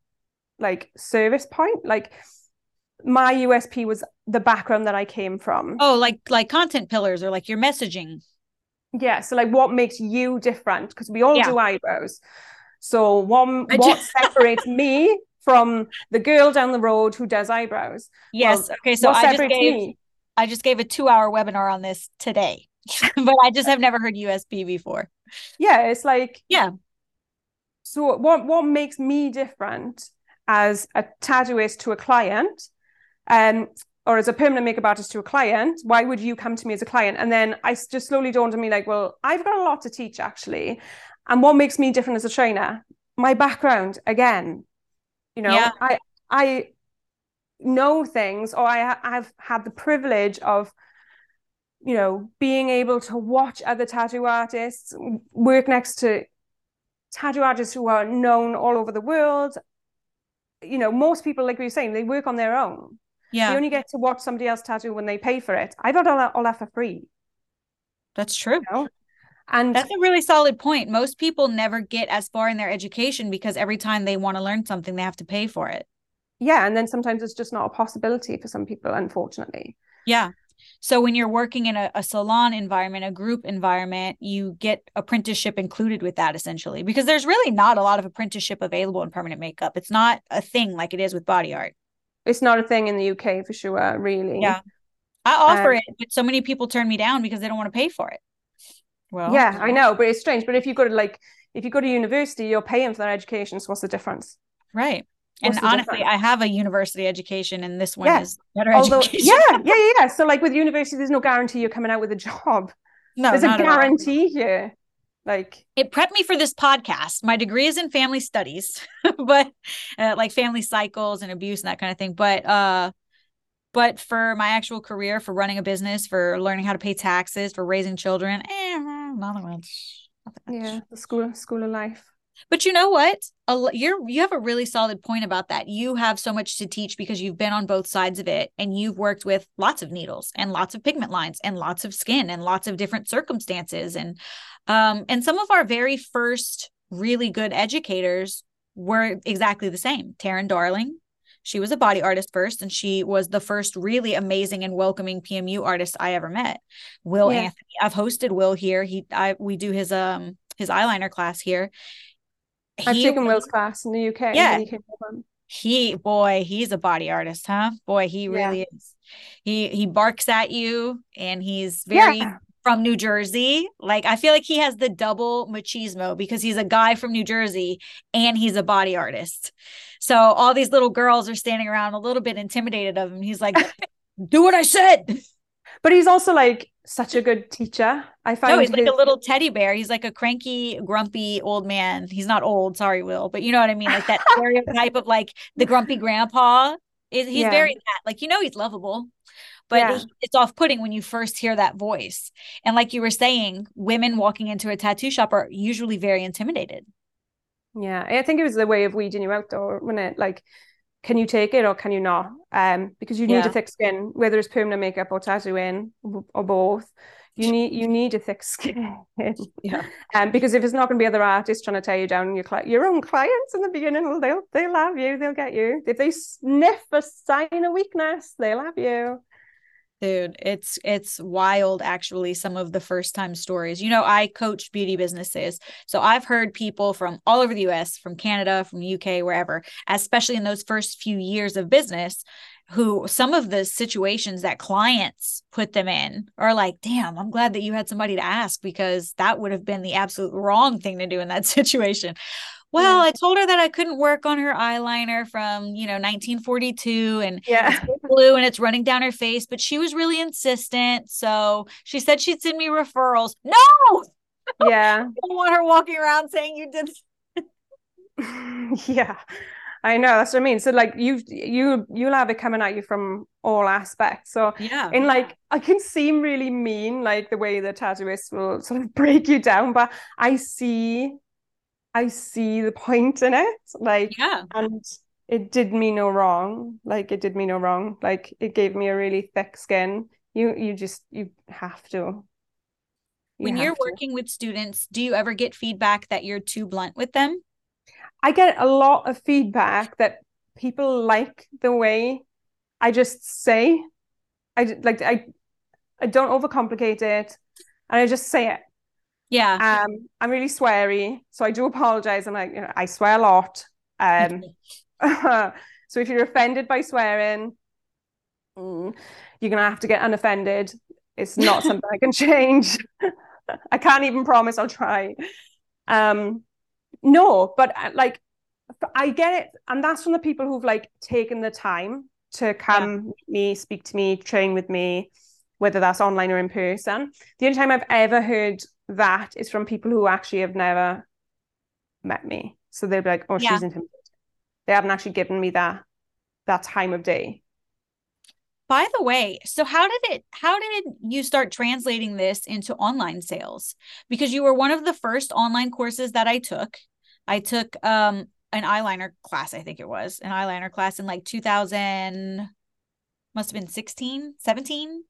like service point. Like my USP was the background that I came from. Oh, like like content pillars or like your messaging. Yeah. So like what makes you different? Because we all yeah. do eyebrows. So what what separates me from the girl down the road who does eyebrows? Yes. Well, okay. So I just gave me? I just gave a two hour webinar on this today, but I just have never heard USP before. Yeah, it's like yeah. So what what makes me different as a tattooist to a client, um, or as a permanent makeup artist to a client? Why would you come to me as a client? And then I just slowly dawned on me like, well, I've got a lot to teach actually, and what makes me different as a trainer? My background again. You know, yeah. I I know things or I I've had the privilege of you know being able to watch other tattoo artists work next to tattoo artists who are known all over the world. You know most people like we were saying they work on their own. Yeah. They only get to watch somebody else tattoo when they pay for it. I've got all that, all that for free. That's true. You know? and that's a really solid point. Most people never get as far in their education because every time they want to learn something they have to pay for it yeah and then sometimes it's just not a possibility for some people unfortunately. Yeah. So when you're working in a, a, salon environment a group environment you get apprenticeship included with that essentially because there's really not a lot of apprenticeship available in permanent makeup. It's not a thing like it is with body art. It's not a thing in the uk for sure really. Yeah. I offer um, it but so many people turn me down because they don't want to pay for it. Well yeah i know but it's strange. But if you go to like if you go to university you're paying for their education so what's the difference? Right and honestly? I have a university education, and this one yeah. is better Although, education. Yeah, yeah, yeah. So, like with university, there's no guarantee you're coming out with a job. No, there's a guarantee here. Like it prepped me for this podcast. My degree is in family studies, but uh, like family cycles and abuse and that kind of thing. But uh, but for my actual career, for running a business, for learning how to pay taxes, for raising children, eh, not much. Yeah, the school school of life. But you know what? You're you have a really solid point about that. You have so much to teach because you've been on both sides of it and you've worked with lots of needles and lots of pigment lines and lots of skin and lots of different circumstances and um and some of our very first really good educators were exactly the same. Taryn Darling, she was a body artist first and she was the first really amazing and welcoming PMU artist I ever met. Will yeah. Anthony. I've hosted Will here. He I we do his um his eyeliner class here I've taken Will's class in the UK. Yeah. He boy, he's a body artist, huh? Boy, he really yeah. is. He he barks at you and he's very yeah. from New Jersey. Like I feel like he has the double machismo because he's a guy from New Jersey and he's a body artist. So all these little girls are standing around a little bit intimidated of him. He's like, do what I said. But he's also like such a good teacher. I find no, he's his... like a little teddy bear. He's like a cranky, grumpy old man. He's not old, sorry, Will, but you know what I mean. Like that stereotype of like the grumpy grandpa. Is he's yeah. very that. Like you know, he's lovable, but yeah. it's off-putting when you first hear that voice. And like you were saying, women walking into a tattoo shop are usually very intimidated. Yeah, I think it was the way of weeding you out, though, when it like can you take it or can you not? Um, because you need yeah. a thick skin, whether it's permanent makeup or tattooing or both. You need you need a thick skin. yeah. Um, because if it's not going to be other artists trying to tear you down, your your own clients in the beginning, they'll they'll have you. They'll get you. If they sniff a sign of weakness, they'll have you dude it's it's wild actually some of the first time stories. You know i coach beauty businesses so i've heard people from all over the us from canada from uk wherever especially in those first few years of business who some of the situations that clients put them in are like damn i'm glad that you had somebody to ask because that would have been the absolute wrong thing to do in that situation. Well, I told her that I couldn't work on her eyeliner from, you know, 1942 and yeah. Blue and it's running down her face, but she was really insistent. So she said she'd send me referrals. No. Yeah. I don't want her walking around saying you did. yeah. I know that's what I mean. So like you you you'll have it coming at you from all aspects. So yeah, and like I can seem really mean, like the way the tattooist will sort of break you down, but I see I see the point in it. Like, yeah. And it did me no wrong. Like, it did me no wrong. Like, it gave me a really thick skin. You, you just, you have to. You when you're to. working with students, do you ever get feedback that you're too blunt with them? I get a lot of feedback that people like the way I just say. I like I I don't overcomplicate it and I just say it. Yeah. Um, I'm really sweary, so I do apologize. I'm like, you know, I swear a lot. Um, so if you're offended by swearing, mm, you're gonna have to get unoffended. It's not something I can change. I can't even promise I'll try. Um, no, but uh, like I get it, and that's from the people who've like taken the time to come yeah. me, speak to me, train with me, whether that's online or in person. The only time I've ever heard that is from people who actually have never met me. So they'll be like, oh, yeah. she's intimidated. They haven't actually given me that that time of day. By the way, so how did it how did you start translating this into online sales? Because you were one of the first online courses that I took. I took um an eyeliner class, I think it was, an eyeliner class in like 2000 must have been 16, 17.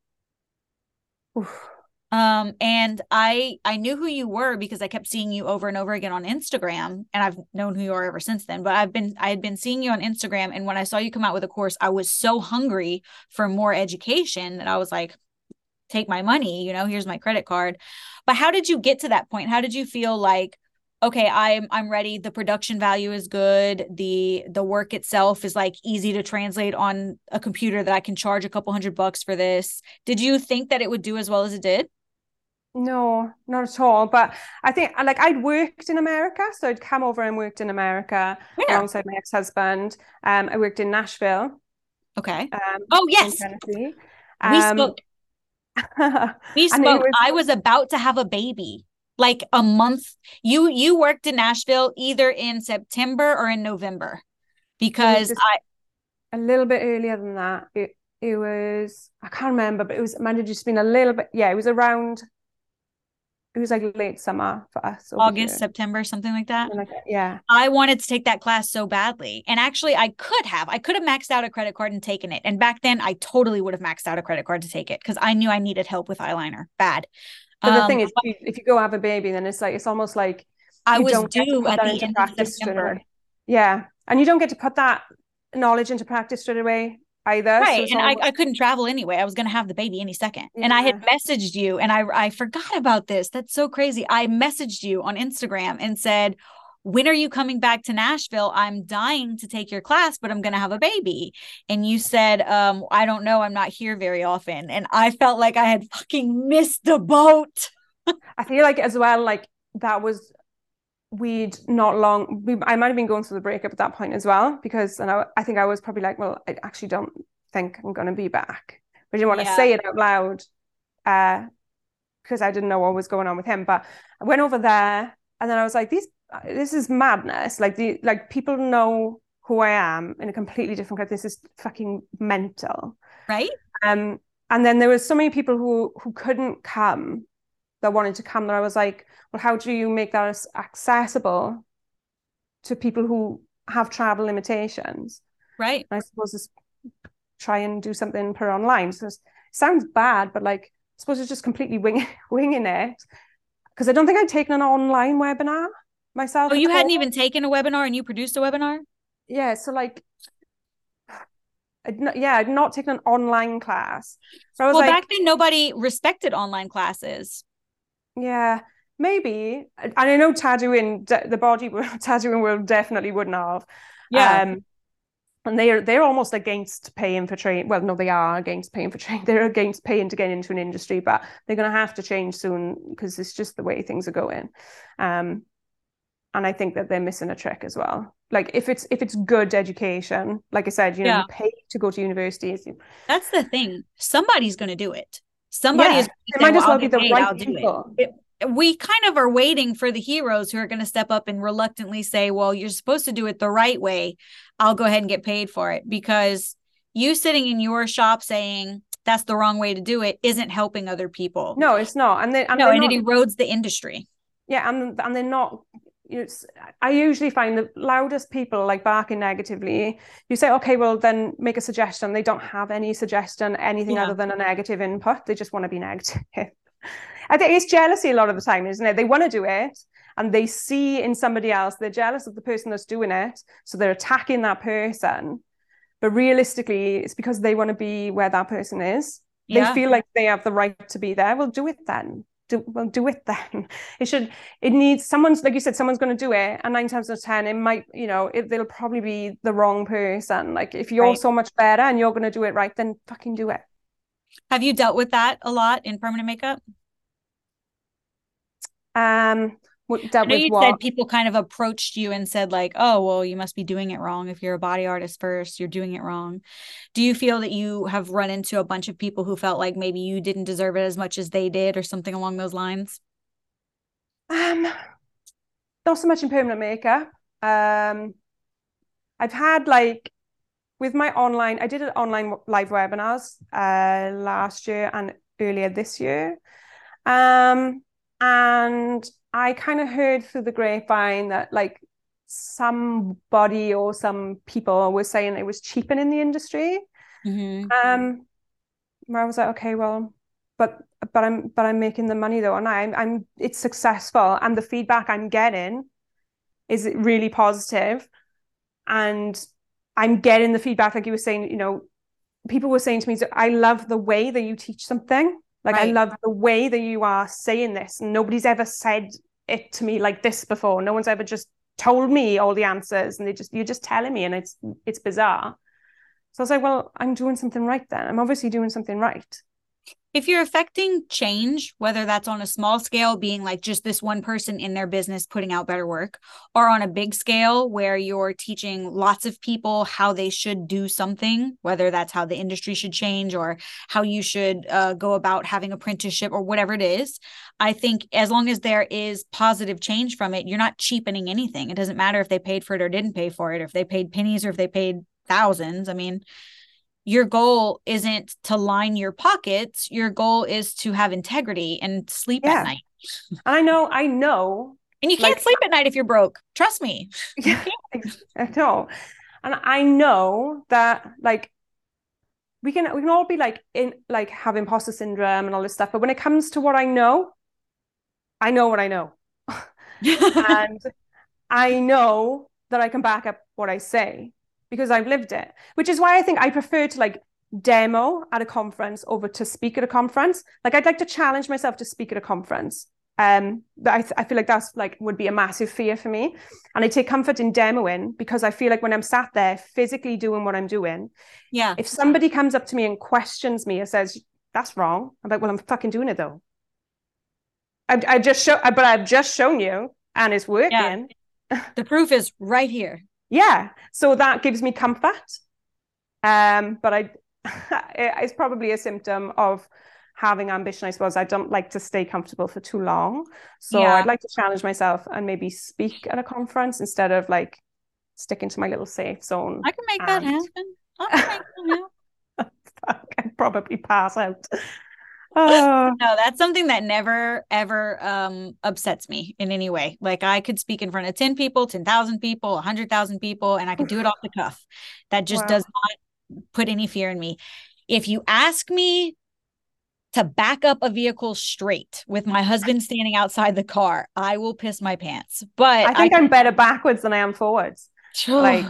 Oof. Um, and I I knew who you were because I kept seeing you over and over again on Instagram, and I've known who you are ever since then. But I've been I had been seeing you on Instagram, and when I saw you come out with a course, I was so hungry for more education that I was like, take my money, you know, here's my credit card. But how did you get to that point? How did you feel like okay i'm i'm ready the production value is good the the work itself is like easy to translate on a computer that i can charge a couple hundred bucks for this did you think that it would do as well as it did No, not at all. But I think like I'd worked in America, so I'd come over and worked in America Where? alongside my ex-husband. Um, I worked in Nashville. Okay. Um, Oh yes, we Um, spoke. We spoke. was- I was about to have a baby, like a month. You you worked in Nashville either in September or in November, because I a little bit earlier than that. It it was I can't remember, but it was it might have just been a little bit. Yeah, it was around. It was like late summer for us. August, here. September, something like that. Something like that, Yeah. I wanted to take that class so badly. And actually, I could have. I could have maxed out a credit card and taken it. And back then, I totally would have maxed out a credit card to take it because I knew I needed help with eyeliner bad. But the Um, thing is, if you, if you go have a baby, then it's like it's almost like I was don't due at the end of September. Yeah, and you don't get to put that knowledge into practice straight away either. Right. it's And I, I couldn't travel anyway. I was going to have the baby any second. And I had messaged you and I, I forgot about this. That's so crazy. I messaged you on Instagram and said, when are you coming back to Nashville? I'm dying to take your class, but I'm going to have a baby. And you said, um, I don't know. I'm not here very often. And I felt like I had fucking missed the boat. I feel like as well, like that was we'd not long. We, I might have been going through the breakup at that point as well because, and I, I think I was probably like, well, I actually don't think I'm going to be back. But I didn't want to Yeah. say it out loud, uh, because I didn't know what was going on with him. But I went over there, and then I was like, these, this is madness. Like the, like people know who I am in a completely different way. This is fucking mental. Right. Um, and then there was so many people who who couldn't come that wanted to come there, I was like, well, how do you make that accessible to people who have travel limitations? Right. And I suppose it's try and do something per online. So it sounds bad, but like I suppose it's just completely wing, winging it. Because I don't think I'd taken an online webinar myself. Oh, you hadn't all. even taken a webinar and you produced a webinar? Yeah, so like I'd not, yeah, I'd not taken an online class. So I was Well, like, back then, nobody respected online classes. Yeah, maybe. And I know tattooing, the body tattooing world definitely wouldn't have. Um, and they're they're almost against paying for training. Well, no, they are against paying for training. They're against paying to get into an industry, but they're going to have to change soon because it's just the way things are going. Um, and I think that they're missing a trick as well. Like if it's if it's good education, like I said, you know, Yeah. you pay to go to universities. That's the thing. Somebody's going to do it. Somebody Yeah, is. It might as well be the I'll right people. it. We kind of are waiting for the heroes who are going to step up and reluctantly say, "Well, you're supposed to do it the right way. I'll go ahead and get paid for it." Because you sitting in your shop saying that's the wrong way to do it isn't helping other people. No, it's not. And they and no, and not, it erodes the industry. yeah, and and they're not. It's- I usually find the loudest people like barking negatively. You say, okay, well then make a suggestion. They don't have any suggestion, anything Yeah. other than a negative input. They just want to be negative. I think it's jealousy a lot of the time, isn't it? They want to do it and they see in somebody else, they're jealous of the person that's doing it. So they're attacking that person. But realistically, it's because they want to be where that person is. Yeah. They feel like they have the right to be there. Well, do it then. Do well, do it then. It should. It needs someone's like you said. Someone's going to do it, and nine times out of ten, it might. You know, it, they'll probably be the wrong person. Like if you're Right. so much better and you're going to do it right, then fucking do it. Have you dealt with that a lot in permanent makeup? Um, dealt with you what? said people kind of approached you and said like, "Oh, well, you must be doing it wrong. If you're a body artist first, you're doing it wrong." Do you feel that you have run into a bunch of people who felt like maybe you didn't deserve it as much as they did, or something along those lines? Um, not so much in permanent makeup. Um, I've had like with my online, I did an online live webinars uh last year and earlier this year. Um, and I kind of heard through the grapevine that like somebody or some people were saying it was cheapening the industry. Mm-hmm. Um, where I was like, okay, well, but but I'm but I'm making the money though, and I'm I'm it's successful, and the feedback I'm getting is really positive. positive, and I'm getting the feedback like you were saying, you know, people were saying to me, I love the way that you teach something. Like I love the way that you are saying this. Nobody's ever said it to me like this before. No one's ever just told me all the answers, and they just you're just telling me, and it's it's bizarre. So I was like, well, I'm doing something right then. I'm obviously doing something right. If you're affecting change, whether that's on a small scale, being like just this one person in their business putting out better work, or on a big scale where you're teaching lots of people how they should do something, whether that's how the industry should change or how you should uh, go about having apprenticeship or whatever it is, I think as long as there is positive change from it, you're not cheapening anything. It doesn't matter if they paid for it or didn't pay for it, or if they paid pennies or if they paid thousands. I mean, your goal isn't to line your pockets. Your goal is to have integrity and sleep yeah. at night. I know, I know. And you can't like, sleep at night if you're broke. Trust me. Yeah, I know. And I know that like we can we can all be like in like have imposter syndrome and all this stuff. But when it comes to what I know, I know what I know. and I know that I can back up what I say because I've lived it, which is why I think I prefer to like demo at a conference over to speak at a conference. Like I'd like to challenge myself to speak at a conference. Um, but I, th- I feel like that's like would be a massive fear for me. And I take comfort in demoing because I feel like when I'm sat there physically doing what I'm doing, yeah. If somebody comes up to me and questions me or says that's wrong, I'm like, well, I'm fucking doing it though. I, I just show, but I've just shown you, and it's working. Yeah. The proof is right here yeah. So that gives me comfort. Um but i it's probably a symptom of having ambition i suppose. I don't like to stay comfortable for too long. So yeah. i'd like to challenge myself and maybe speak at a conference instead of like sticking to my little safe zone. I can make and... that happen. I can make that happen. I'd probably pass out Oh. no, that's something that never ever um upsets me in any way. Like I could speak in front of 10 people, 10,000 people, 100,000 people and I could do it off the cuff. That just wow. does not put any fear in me. If you ask me to back up a vehicle straight with my husband standing outside the car, I will piss my pants. But I think I, am better backwards than I am forwards. Like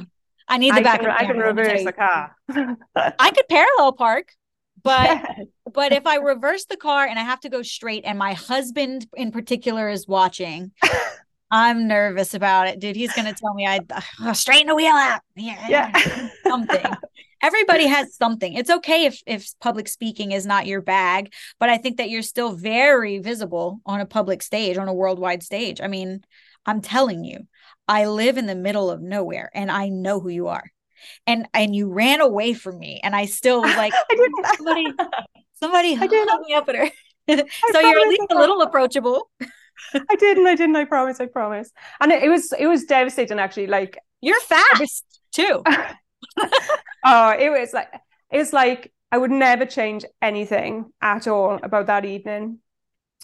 I need the back. I can, I can reverse the car. I could parallel park. But yes. But if I reverse the car and I have to go straight and my husband in particular is watching, I'm nervous about it, dude. He's gonna tell me I uh, straighten the wheel out. Yeah, yeah. something. Everybody has something. It's okay if if public speaking is not your bag, but I think that you're still very visible on a public stage, on a worldwide stage. I mean, I'm telling you, I live in the middle of nowhere and I know who you are and and you ran away from me and i still was like I didn't. somebody somebody I didn't. me up at her so you're at least a little approachable. I didn't i didn't i promise i promise. And it, it was it was devastating actually like you're fast was, too. Oh it was like it's like i would never change anything at all about that evening.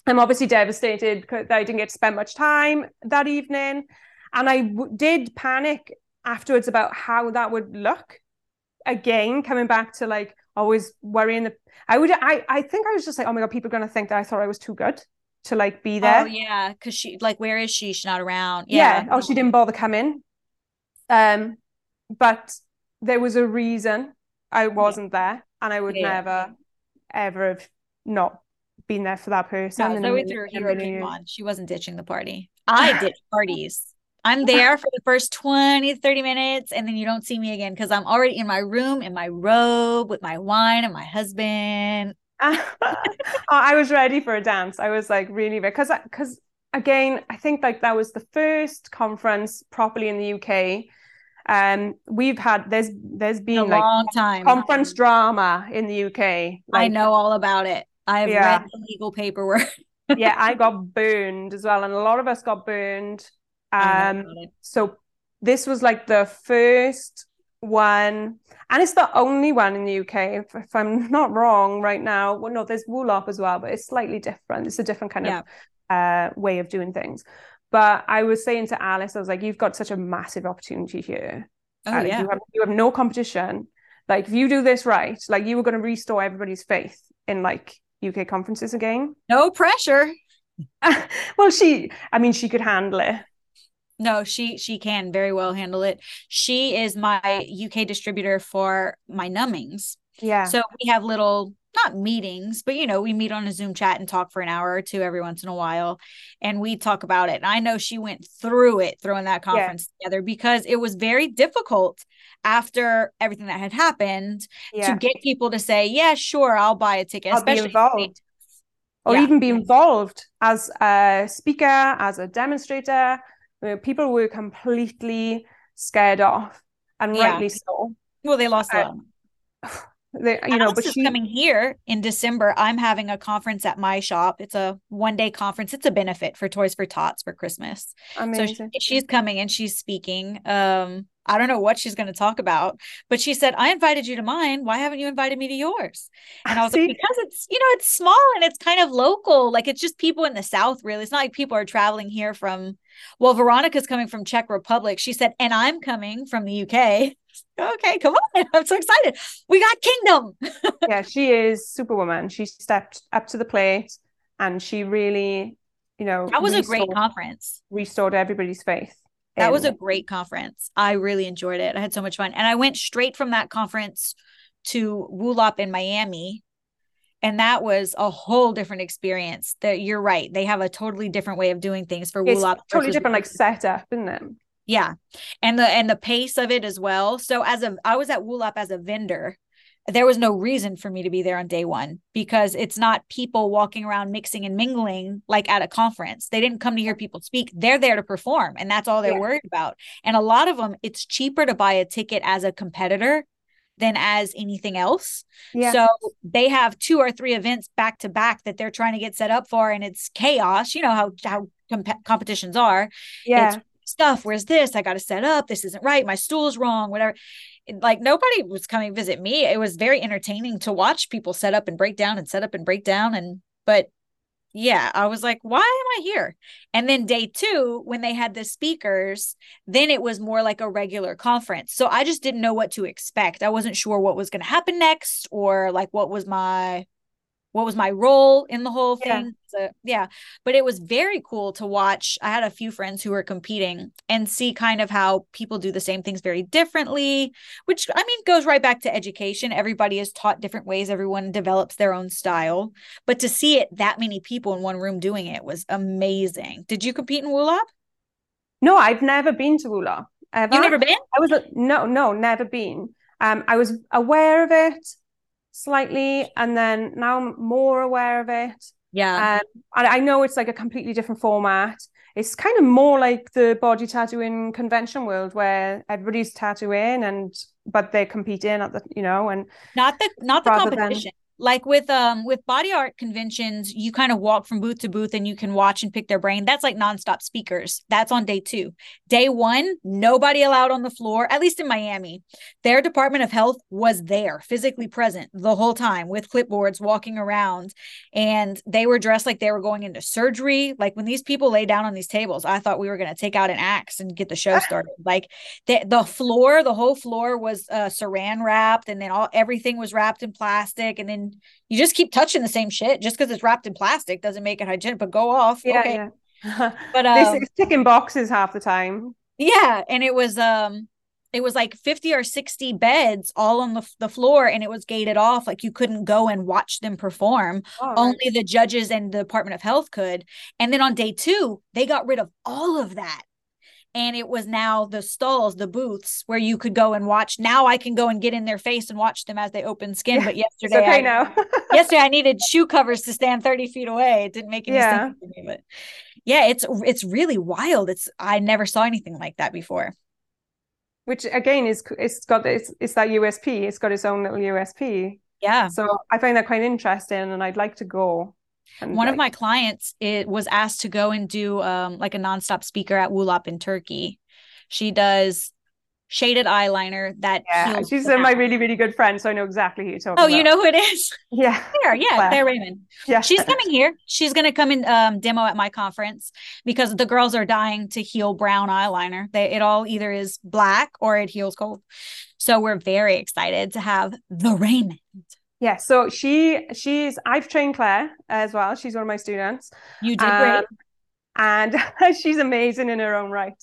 I'm obviously devastated that i didn't get to spend much time that evening. And I w- did panic afterwards about how that would look. Again coming back to like always worrying that i would i i think i was just like oh my god people are going to think that i thought i was too good to like be there. oh yeah because she like where is she? She's not around. Yeah. yeah. Oh she didn't bother coming. Um but there was a reason i wasn't yeah. there and i would yeah. never ever have not been there for that person no, so we threw hero on she wasn't ditching the party. I ditch parties I'm there for the first 20, 30 minutes, and then you don't see me again because I'm already in my room in my robe with my wine and my husband. I was ready for a dance. I was like really because because again, I think like that was the first conference properly in the UK. Um, we've had there's there's been a like long time conference drama in the UK. Like, I know all about it. I've yeah. read the legal paperwork. yeah, I got burned as well, and a lot of us got burned um, so this was like the first one, and it's the only one in the UK, if, if I'm not wrong right now. Well, no, there's WULOP as well, but it's slightly different. It's a different kind yeah. of uh, way of doing things. But I was saying to Alice, I was like, you've got such a massive opportunity here. Oh, uh, yeah. you, have, you have no competition. Like, if you do this right, like, you were going to restore everybody's faith in like UK conferences again. No pressure. well, she, I mean, she could handle it. No, she she can very well handle it. She is my UK distributor for my numbings. Yeah. So we have little not meetings, but you know, we meet on a Zoom chat and talk for an hour or two every once in a while. And we talk about it. And I know she went through it throwing that conference yeah. together because it was very difficult after everything that had happened yeah. to get people to say, Yeah, sure, I'll buy a ticket. I'll be involved. Or yeah. even be involved as a speaker, as a demonstrator. Know, people were completely scared off, and rightly so. Well, they lost they, you know, but she's coming here in December. I'm having a conference at my shop. It's a one day conference. It's a benefit for Toys for Tots for Christmas. Amazing. So she, she's coming and she's speaking. Um, I don't know what she's going to talk about, but she said, I invited you to mine. Why haven't you invited me to yours? And I was like, because it's, you know, it's small and it's kind of local. Like it's just people in the South, really. It's not like people are traveling here from, well, Veronica's coming from Czech Republic. She said, and I'm coming from the UK. okay, come on. I'm so excited. We got Kingdom. yeah, she is Superwoman. She stepped up to the plate and she really, you know, that was restored, a great conference. Restored everybody's faith. That was a great conference. I really enjoyed it. I had so much fun. And I went straight from that conference to WULOP in Miami. And that was a whole different experience. That you're right. They have a totally different way of doing things for WULOP. Totally different, like setup, isn't it? Yeah. And the and the pace of it as well. So as a I was at WULOP as a vendor. There was no reason for me to be there on day one because it's not people walking around mixing and mingling like at a conference. They didn't come to hear people speak. They're there to perform, and that's all they're yeah. worried about. And a lot of them, it's cheaper to buy a ticket as a competitor than as anything else. Yeah. So they have two or three events back to back that they're trying to get set up for, and it's chaos. You know how how comp- competitions are. Yeah. It's stuff. Where's this? I got to set up. This isn't right. My stool's wrong. Whatever. Like nobody was coming visit me. It was very entertaining to watch people set up and break down and set up and break down. And but yeah, I was like, why am I here? And then day two, when they had the speakers, then it was more like a regular conference. So I just didn't know what to expect. I wasn't sure what was going to happen next or like what was my what was my role in the whole thing. Yeah. So, yeah. But it was very cool to watch. I had a few friends who were competing and see kind of how people do the same things very differently, which I mean goes right back to education. Everybody is taught different ways, everyone develops their own style. But to see it that many people in one room doing it was amazing. Did you compete in WULOP? No, I've never been to WULOP. Ever. You never been? I was no, no, never been. Um, I was aware of it slightly, and then now I'm more aware of it. Yeah. Um, and I know it's like a completely different format. It's kind of more like the body tattooing convention world where everybody's tattooing and but they're competing at the you know and not the not the competition like with um with body art conventions you kind of walk from booth to booth and you can watch and pick their brain. That's like nonstop speakers. That's on day two. Day one nobody allowed on the floor at least in miami. Their department of health was there physically present the whole time with clipboards walking around and they were dressed like they were going into surgery. Like when these people lay down on these tables i thought we were going to take out an axe and get the show started. Like the, the floor the whole floor was uh saran wrapped and then all everything was wrapped in plastic and then you just keep touching the same shit. Just because it's wrapped in plastic doesn't make it hygienic but go off. Yeah, okay. yeah. but um, they ticking boxes half the time. Yeah and it was um it was like 50 or 60 beds all on the, the floor and it was gated off. Like you couldn't go and watch them perform. Oh, only right. the judges and the department of health could. And then on day two they got rid of all of that and it was now the stalls, the booths where you could go and watch. Now I can go and get in their face and watch them as they open skin. But yesterday, okay I, now. yesterday I needed shoe covers to stand thirty feet away. It didn't make any yeah. sense to me, but yeah, it's it's really wild. It's I never saw anything like that before. Which again is it's got it's it's that USP. It's got its own little USP. Yeah. So I find that quite interesting, and I'd like to go. And One like, of my clients it was asked to go and do um, like a nonstop speaker at WULOP in Turkey. She does shaded eyeliner that yeah she's my really really good friend so i know exactly who you're talking about. oh about. you know who it is? Yeah. Claire, yeah Claire. Claire Raymond. Yeah. She's coming here. She's going to come and um, demo at my conference because the girls are dying to heal brown eyeliner. They, it all either is black or it heals cold. So we're very excited to have the Raymond yeah, so she she's I've trained Claire as well. She's one of my students. You did um, great. And she's amazing in her own right.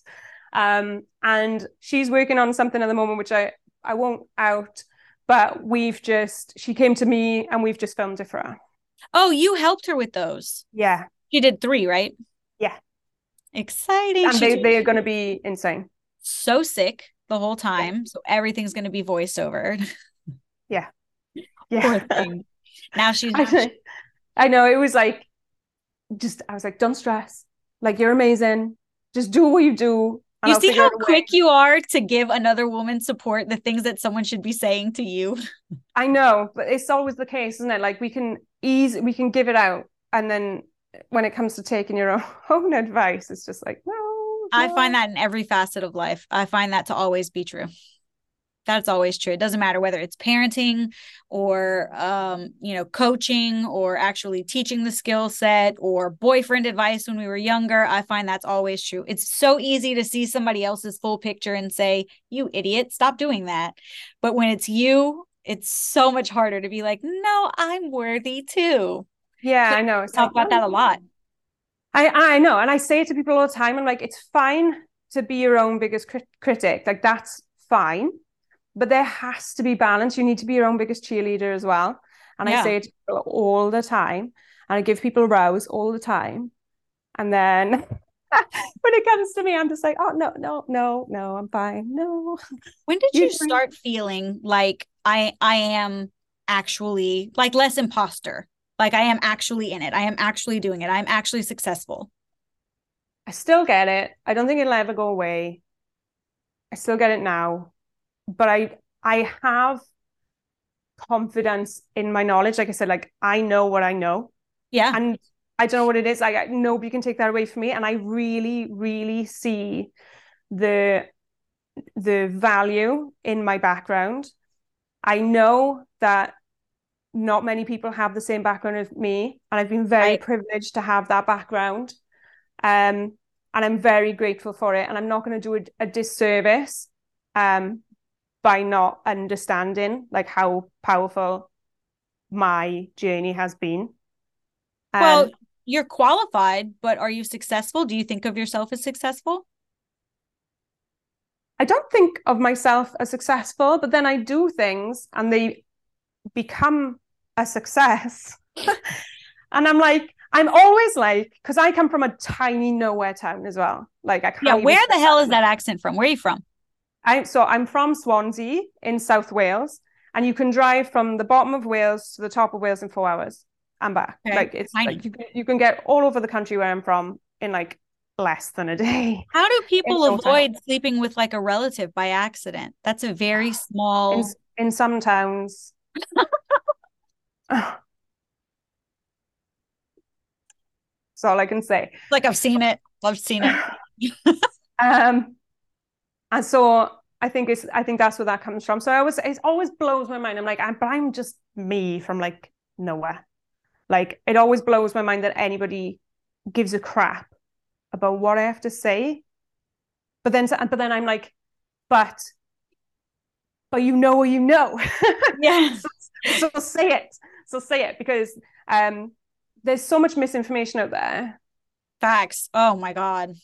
Um, and she's working on something at the moment which I I won't out, but we've just she came to me and we've just filmed it for her. Oh, you helped her with those. Yeah. She did three, right? Yeah. Exciting. And She they, did- they are going to be insane. so sick the whole time. So everything's going to be voiced over. Poor Yeah. thing. Now she's I, know- I know. It was like, just, I was like, don't stress. Like, you're amazing. Just do what you do. You I'll see how out way." quick you are to give another woman support, the things that someone should be saying to you. I know, but it's always the case, isn't it? Like, we can ease, we can give it out. And then when it comes to taking your own, own advice, it's just like, no. I find that in every facet of life. I find that to always be true. That's always true. It doesn't matter whether it's parenting or um, you know, coaching or actually teaching the skill set or boyfriend advice when we were younger. I find that's always true. It's so easy to see somebody else's full picture and say, "You idiot, stop doing that." But when it's you, it's so much harder to be like, "No, I'm worthy too." Yeah, I know. It's Talk like, about that a lot. I I know, and I say it to people all the time. I'm like, it's fine to be your own biggest crit- critic. Like that's fine, but there has to be balance. You need to be your own biggest cheerleader as well. And Yeah. I say it all the time, and I give people rows all the time. And then when it comes to me, I'm just like, oh no, no, no, no, I'm fine. No, When did you Usually- start feeling like I I am actually like less imposter? Like I am actually in it. I am actually doing it. I'm actually successful. I still get it. I don't think it'll ever go away. I still get it now, but I I have confidence in my knowledge. Like I said, like I know what I know. Yeah. and I don't know what it is. Like I, nobody can take that away from me, and I really, really see the the value in my background. I know that not many people have the same background as me, and I've been very Right. privileged to have that background. Um, and I'm very grateful for it. And I'm not going to do a, a disservice um by not understanding like how powerful my journey has been. well, Um, you're qualified, but are you successful? Do you think of yourself as successful? I don't think of myself as successful, but then I do things and they become a success. and I'm like, I'm always like, because I come from a tiny nowhere town as well. Like I can't Yeah. Where the hell is that accent from? Where are you from? I so I'm from Swansea in South Wales, and you can drive from the bottom of Wales to the top of Wales in four hours and back. Okay, Like it's tiny. like you can you can get all over the country where I'm from in like less than a day. How do people avoid sleeping with like a relative by accident? That's a very small. In in some towns. That's all I can say. like I've seen it. I've seen it. Um, and so I think it's I think that's where that comes from. So I always it always blows my mind. I'm like, I'm, but I'm just me from like nowhere. Like it always blows my mind that anybody gives a crap about what I have to say. But then but then I'm like, but but you know what you know. Yes. so say it. So say it because um there's so much misinformation out there. Facts. Oh my God.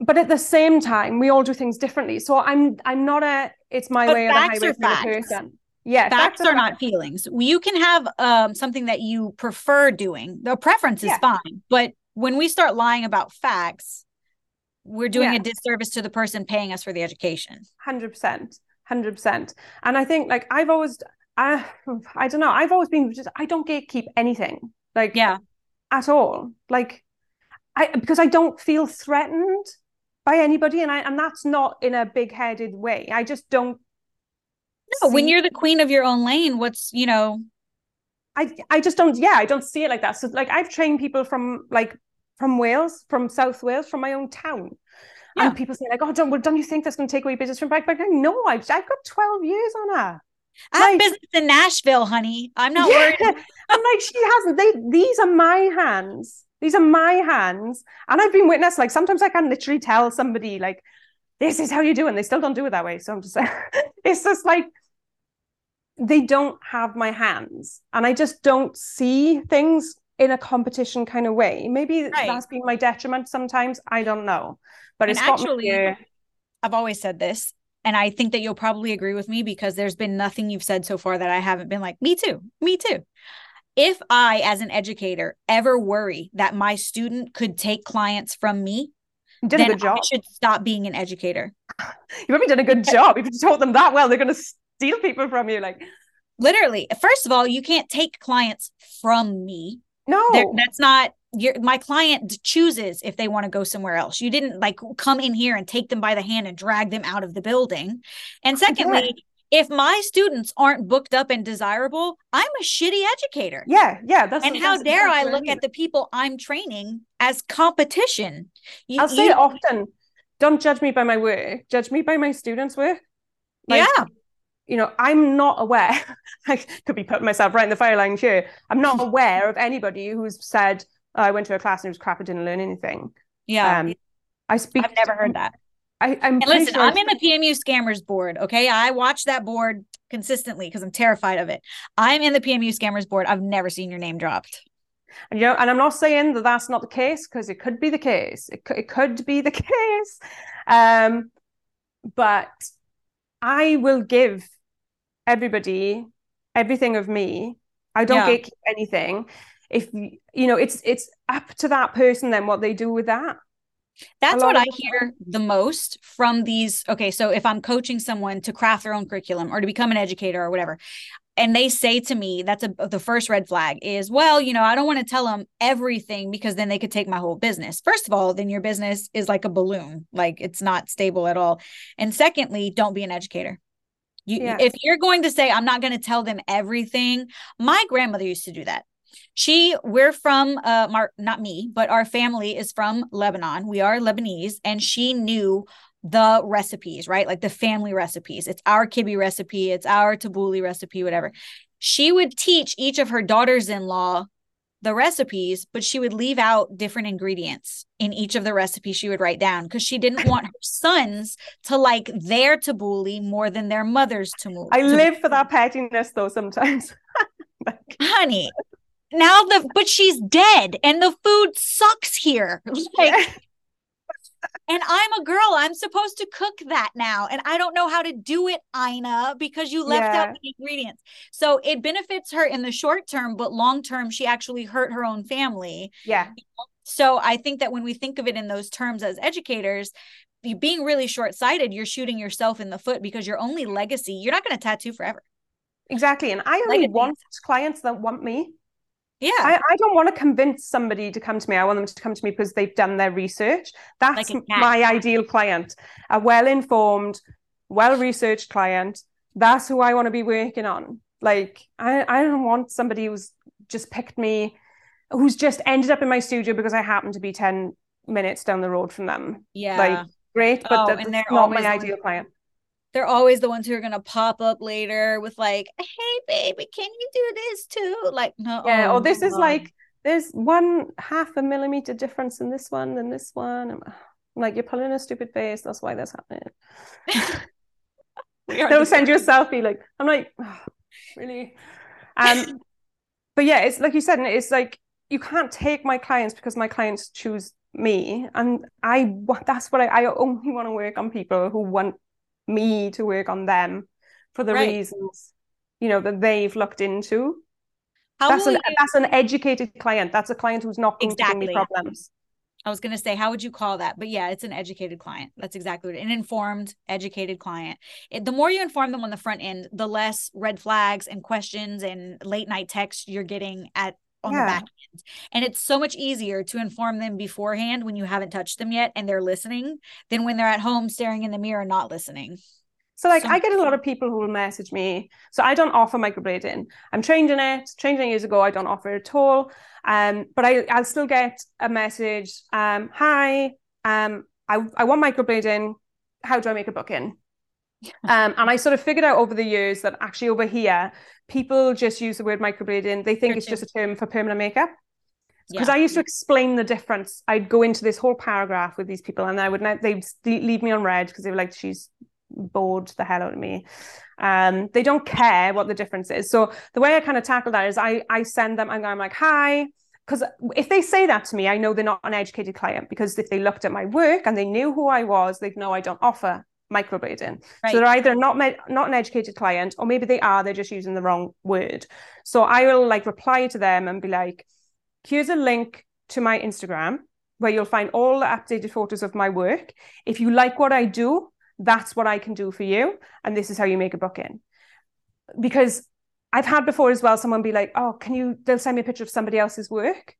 But at the same time, we all do things differently. So I'm I'm not a it's my But way or the facts highway kind of person. Yeah, facts are not facts. feelings. You can have um something that you prefer doing. The preference is Yeah. fine, but when we start lying about facts, we're doing Yeah. a disservice to the person paying us for the education. Hundred percent, hundred percent. And I think like I've always I I don't know. I've always been just I don't gatekeep anything like Yeah. at all. Like I because I don't feel threatened by anybody, and I and that's not in a big headed way. I just don't. No, when you're the queen of your own lane, what's you know, I I just don't yeah I don't see it like that. So like I've trained people from like from Wales, from South Wales, from my own town. Yeah. And people say like, oh, don't well, don't you think that's going to take away business from back? But no, I've I've got twelve years on her. I have Like- business in Nashville, honey. I'm not Yeah. worried. I'm like, she hasn't. They these are my hands. These are my hands, and I've been witness. Like sometimes I can literally tell somebody like, this is how you do, it, and they still don't do it that way. So I'm just like, it's just like they don't have my hands, and I just don't see things in a competition kind of way. Maybe Right. that's been my detriment sometimes. I don't know, but And it's actually- me. I've always said this. and I think that you'll probably agree with me because there's been nothing you've said so far that I haven't been like, me too, me too. If I, as an educator, ever worry that my student could take clients from me, You did a then good job. I should stop being an educator. You've probably done a good job. If you taught them that well, they're going to steal people from you. Like, Literally, first of all, you can't take clients from me. no. There- that's not your my client chooses if they want to go somewhere else. You didn't like come in here and take them by the hand and drag them out of the building. And secondly, if my students aren't booked up and desirable, I'm a shitty educator. yeah, yeah. That's and how that's dare I look mean. at the people I'm training as competition? You, I'll say you- it often. Don't judge me by my work. Judge me by my students' work. Like, yeah, You know, I'm not aware. I could be putting myself right in the fire line here. I'm not aware of anybody who's said, oh, "I went to a class and it was crap. I didn't learn anything." yeah. Um, I speak. I've never heard that. I, I'm listen, sure I'm in the PMU scammers board. Okay. I watch that board consistently because I'm terrified of it. I'm in the PMU scammers board. I've never seen your name dropped. And, you know, and I'm not saying that that's not the case because it could be the case. It could, it could be the case. Um, but I will give everybody everything of me. I don't Yeah. gatekeep anything. If you know, it's it's up to that person then what they do with that. That's what I hear the most from these. Okay. So if I'm coaching someone to craft their own curriculum or to become an educator or whatever, and they say to me, that's a, the first red flag is, well, you know, I don't want to tell them everything because then they could take my whole business. First of all, then your business is like a balloon, like it's not stable at all. And secondly, don't be an educator. You, Yeah. if you're going to say, I'm not going to tell them everything, my grandmother used to do that. She, we're from, uh, Mar- not me, but our family is from Lebanon. We are Lebanese, and she knew the recipes, right? Like the family recipes. It's our kibbeh recipe, it's our tabbouleh recipe, whatever. She would teach each of her daughters-in-law the recipes, but she would leave out different ingredients in each of the recipes she would write down because she didn't want her sons to like their tabbouleh more than their mother's tabbouleh. I live for that pettiness though sometimes. Like, honey. Now the but she's dead and the food sucks here. Like and I'm a girl. I'm supposed to cook that now. And I don't know how to do it, Ina, because you left Yeah. out the ingredients. So it benefits her in the short term, but long term, she actually hurt her own family. yeah. So I think that when we think of it in those terms as educators, being really short sighted, you're shooting yourself in the foot because your only legacy, you're not going to tattoo forever. Exactly. And I only Legacy. want clients that want me. Yeah. I, I don't want to convince somebody to come to me. I want them to come to me because they've done their research. That's Like my ideal client, a well informed, well researched client. That's who I want to be working on. Like, I, I don't want somebody who's just picked me, who's just ended up in my studio because I happen to be 10 minutes down the road from them. yeah. Like, great, but Oh, that's not my ideal client. They're always the ones who are gonna pop up later with like, "Hey, baby, can you do this too?" Like, no, Yeah, oh, or this is like, there's one half a millimeter difference in this one than this one. I'm, like, you're pulling a stupid face. That's why that's happening. They'll send you a selfie. Like, I'm like, "Oh, really? Um, but yeah, it's like you said, it's like you can't take my clients because my clients choose me, and I that's what I, I only want to work on people who want me to work on them for the Right. reasons you know that they've looked into. How that's an you- that's an educated client. That's a client who's not going to give me Exactly. problems. I was gonna say, how would you call that? But yeah, it's an educated client. That's exactly what it, an informed, educated client. It, the more you inform them on the front end, the less red flags and questions and late night texts you're getting at on the Yeah. back end. And it's so much easier to inform them beforehand when you haven't touched them yet and they're listening than when they're at home staring in the mirror not listening. So like So- I get a lot of people who will message me. So I don't offer microblading. I'm trained in it. Trained in it years ago. I don't offer it at all. Um, but I I'll still get a message. Um, hi. Um, I I want microblading. How do I make a booking? Um, and I sort of figured out over the years that actually over here people just use the word microblading. They think it's just a term for permanent makeup. Because Yeah. I used to explain the difference. I'd go into this whole paragraph with these people, and I would not, they'd leave me on red because they were like, "She's bored the hell out of me." Um, they don't care what the difference is. So the way I kind of tackle that is I I send them and I'm like, "Hi," because if they say that to me, I know they're not an educated client. Because if they looked at my work and they knew who I was, they'd know I don't offer microblading. Right. So they're either not med- not an educated client, or maybe they are. They're just using the wrong word. So I will like reply to them and be like, "Here's a link to my Instagram where you'll find all the updated photos of my work. If you like what I do, that's what I can do for you, and this is how you make a booking." Because I've had before as well someone be like, "Oh, can you?" They'll send me a picture of somebody else's work,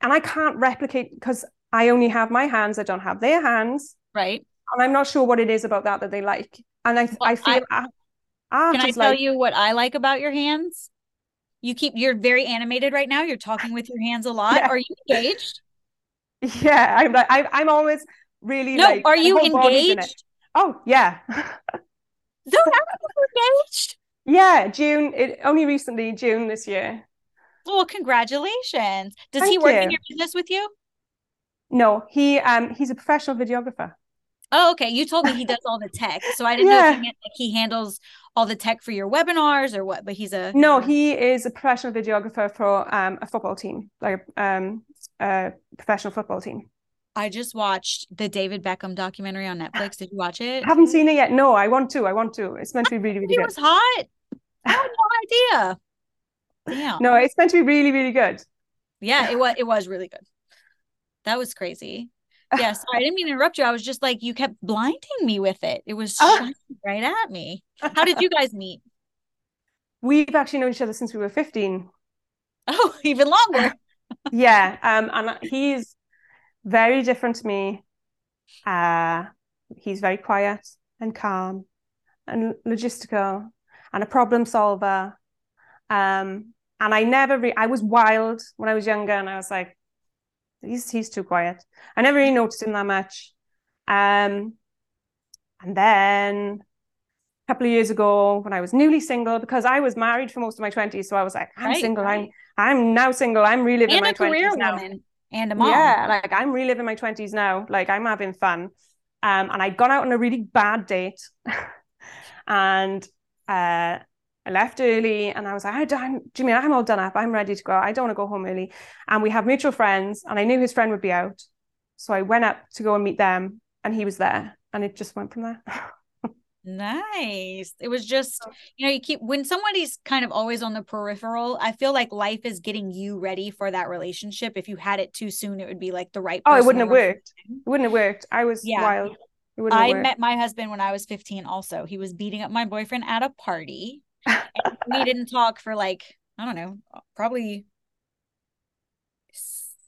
and I can't replicate because I only have my hands. I don't have their hands, Right. And I'm not sure what it is about that that they like. And I, Well, I feel I, Can I tell like, you what I like about your hands? You keep you're very animated right now. You're talking with your hands a lot. Yeah. Are you engaged? yeah, I'm like, I, I'm always really No, like. are you whole body's in it. engaged? Oh yeah, Don't engaged. yeah. June. It only recently June this year. Well, congratulations. Does he Thank work in your business with you? No, he um he's a professional videographer. Oh, okay. You told me he does all the tech. So I didn't know if he meant like he handles all the tech for your webinars or what, but he's a No, he is a professional videographer for um a football team, like um a professional football team. I just watched the David Beckham documentary on Netflix. Did you watch it? I haven't seen it yet. No, I want to. I want to. It's meant to be really, really He good. was hot. I had no idea. Damn. No, it's meant to be really, really good. Yeah, it was it was really good. That was crazy. Yeah, sorry, I didn't mean to interrupt you. I was just like you kept blinding me with it. It was Ah. shining right at me. How did you guys meet? We've actually known each other since we were 15. Oh, even longer. yeah um and he's very different to me uh he's very quiet and calm and logistical and a problem solver um and i never re- i was wild when i was younger and i was like he's he's too quiet i never really noticed him that much um and then a couple of years ago when i was newly single because i was married for most of my 20s so i was like i'm Right, single i'm i'm now single i'm reliving And my 20s now woman and a mom. yeah, like I'm reliving my 20s now. Like I'm having fun. Um, and I'd gone out on a really bad date and uh, I left early and I was like, I don't, Jimmy, I'm all done up. I'm ready to go. I don't want to go home early. And we have mutual friends and I knew his friend would be out. So I went up to go and meet them and he was there and it just went from there. Nice. It was just, oh. you know, you keep when somebody's kind of always on the peripheral, I feel like life is getting you ready for that relationship. If you had it too soon, it would be like the right oh, it wouldn't have worked. It wouldn't have worked. I was Yeah. wild. It wouldn't have I worked. met my husband when I was 15 also. He was beating up my boyfriend at a party. And we didn't talk for like, I don't know, probably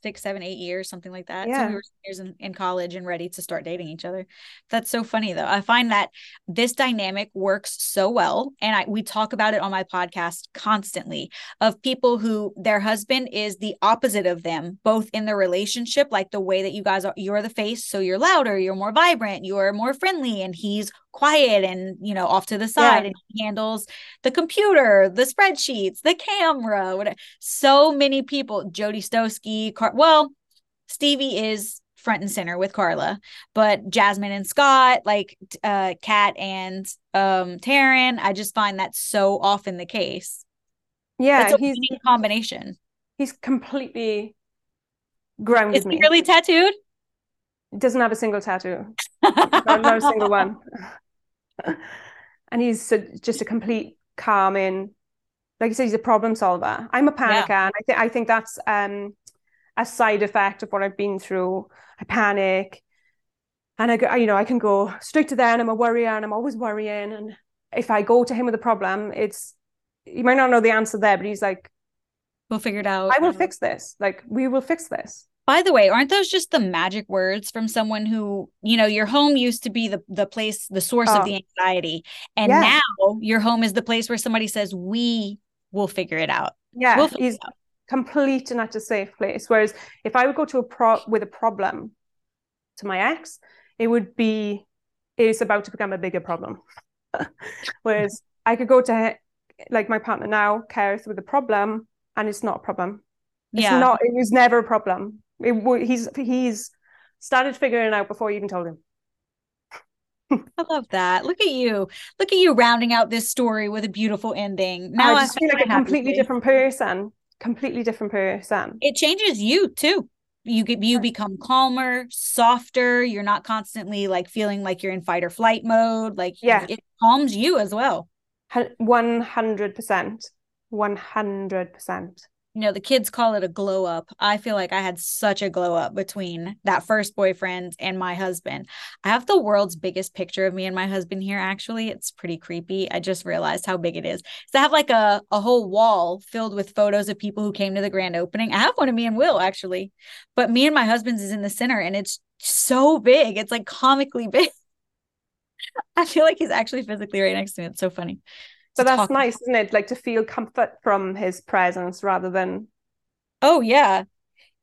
six, seven, eight years, something like that. So Yeah. we were years in, in college and ready to start dating each other. That's so funny though. I find that this dynamic works so well. And I we talk about it on my podcast constantly of people who their husband is the opposite of them, both in the relationship, like the way that you guys are, you're the face, so you're louder, you're more vibrant, you're more friendly, and he's quiet and you know off to the side Yeah. and he handles the computer the spreadsheets the camera whatever. so many people jody stosky Car- well stevie is front and center with carla but jasmine and scott like uh kat and um taryn i just find that so often the case yeah, that's a he's combination he's completely grounded is me. he really tattooed Doesn't have a single tattoo. no, not a single one. And he's just a complete calming, like you said, he's a problem solver. I'm a panicker, and I think I think that's um a side effect of what I've been through. I panic, and I go, you know, I can go straight to there, and I'm a worrier, and I'm always worrying. And if I go to him with a problem, it's you might not know the answer there, but he's like, we'll figure it out I will fix this. Like we will fix this. By the way, aren't those just the magic words from someone who, you know, your home used to be the the place, the source Oh. of the anxiety, and Yeah. now your home is the place where somebody says, "We will figure it out." Yeah, We'll it out. complete and utter safe place. Whereas if I would go to a pro with a problem to my ex, it would be it's about to become a bigger problem. Whereas I could go to like my partner now, Gareth, with a problem, and it's not a problem. It's Yeah. not. It was never a problem. It he's he's started figuring it out before you even told him. I love that. Look at you. Look at you rounding out this story with a beautiful ending. Now I just feel like a completely different person. Completely different person. It changes you too. you get you become calmer, softer. You're not constantly like feeling like you're in fight or flight mode. Like Yeah. it calms you as well. One hundred percent. One hundred percent. You know, the kids call it a glow up. I feel like I had such a glow up between that first boyfriend and my husband. I have the world's biggest picture of me and my husband here, actually. It's pretty creepy. I just realized how big it is. So I have like a, a whole wall filled with photos of people who came to the grand opening. I have one of me and Will, actually. But me and my husband's is in the center and it's so big. It's like comically big. I feel like he's actually physically right next to me. It's so funny. But To that's nice, isn't it? Like to feel comfort from his presence rather than Oh yeah.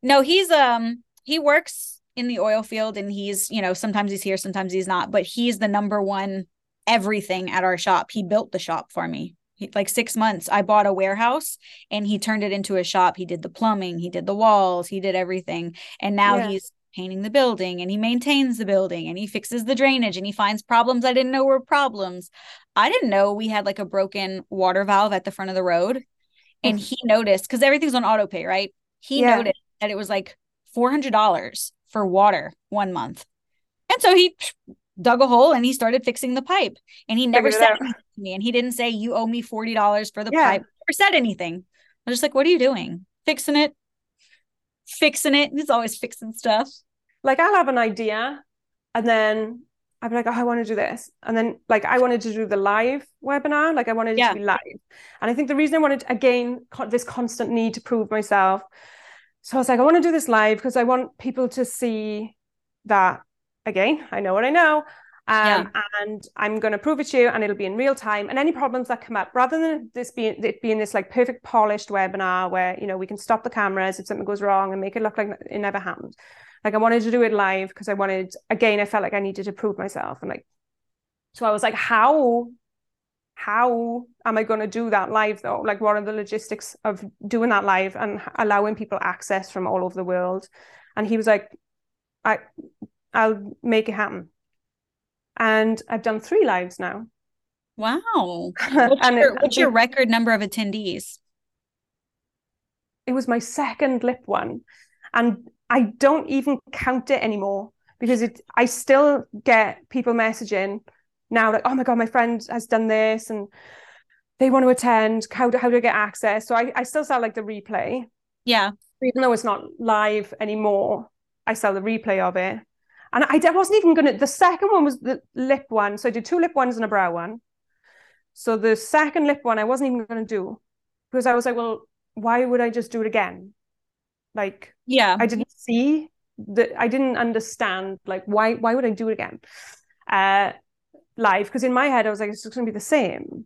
No, he's um he works in the oil field and he's, you know, sometimes he's here, sometimes he's not, but he's the number one everything at our shop. He built the shop for me. He, like 6 months I bought a warehouse and he turned it into a shop. He did the plumbing, he did the walls, he did everything. And now Yeah. he's painting the building and he maintains the building and he fixes the drainage and he finds problems I didn't know were problems. I didn't know we had like a broken water valve at the front of the road. And he noticed because everything's on auto pay, right? He Yeah. noticed that it was like $400 for water one month. And so he dug a hole and he started fixing the pipe. And he never said anything to me. And he didn't say, You owe me $40 for the Yeah. pipe. Never said anything. I was just like, What are you doing? Fixing it. Fixing it. He's always fixing stuff. like I'll have an idea and then I'd be like, oh, I want to do this. And then like I wanted to do the live webinar, like I wanted it Yeah. to be live. And I think the reason I wanted again this constant need to prove myself. So I was like, I want to do this live because I want people to see that again, I know what I know. Um, and I'm going to prove it to you and it'll be in real time. And any problems that come up, rather than this being it being this like perfect polished webinar where you know we can stop the cameras if something goes wrong and make it look like it never happened. Like I wanted to do it live because I wanted again, I felt like I needed to prove myself. And like so I was like, how how am I going to do that live though? Like what are the logistics of doing that live and allowing people access from all over the world? And he was like, I I'll make it happen. And I've done three lives now. Wow. What's, your, what's your record number of attendees? it was my second lip one and i don't even count it anymore because it i still get people messaging now like oh my god my friend has done this and they want to attend how do, how do i get access so I, I still sell like the replay Yeah. even though it's not live anymore i sell the replay of it and i, I wasn't even gonna the second one was the lip one. So i did two lip ones and a brow one. So the second lip one i wasn't even gonna do because i was like well why would i just do it again? Like Yeah. I didn't see that I didn't understand like why why would I do it again? Uh live because in my head I was like it's just gonna be the same.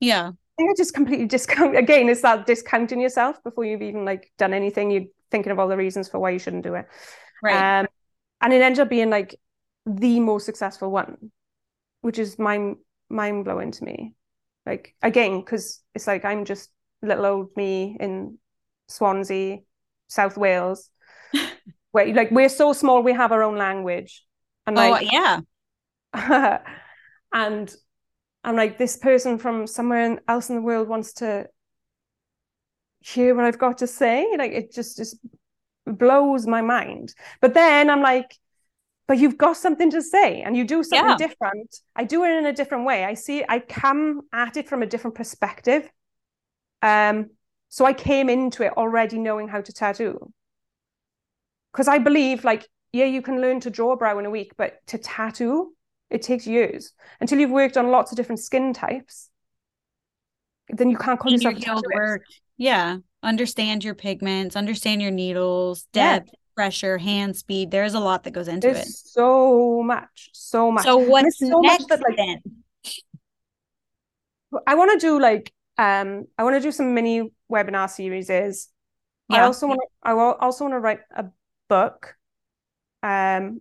Yeah. I think I just completely discount again it's that discounting yourself before you've even like done anything. You're thinking of all the reasons for why you shouldn't do it. Right. um and it ended up being like the most successful one which is mind mind blowing to me. Like again because it's like I'm just little old me in Swansea South Wales where like we're so small we have our own language. And oh, like yeah. and I'm like this person from somewhere else in the world wants to hear what I've got to say. Like it just just blows my mind. But then I'm like but you've got something to say and you do something Yeah. different. I do it in a different way. I see I come at it from a different perspective. Um so I came into it already knowing how to tattoo. Because I believe like yeah you can learn to draw a brow in a week but to tattoo it takes years. Until you've worked on lots of different skin types then you can't call In your yourself a work. Yeah. Understand your pigments, understand your needles, Yeah. depth, pressure, hand speed. There's a lot that goes into there's it. so much so much So what's so much next that, like, then? I want to do like um I want to do some mini webinar series is I also want to I also want to write a book um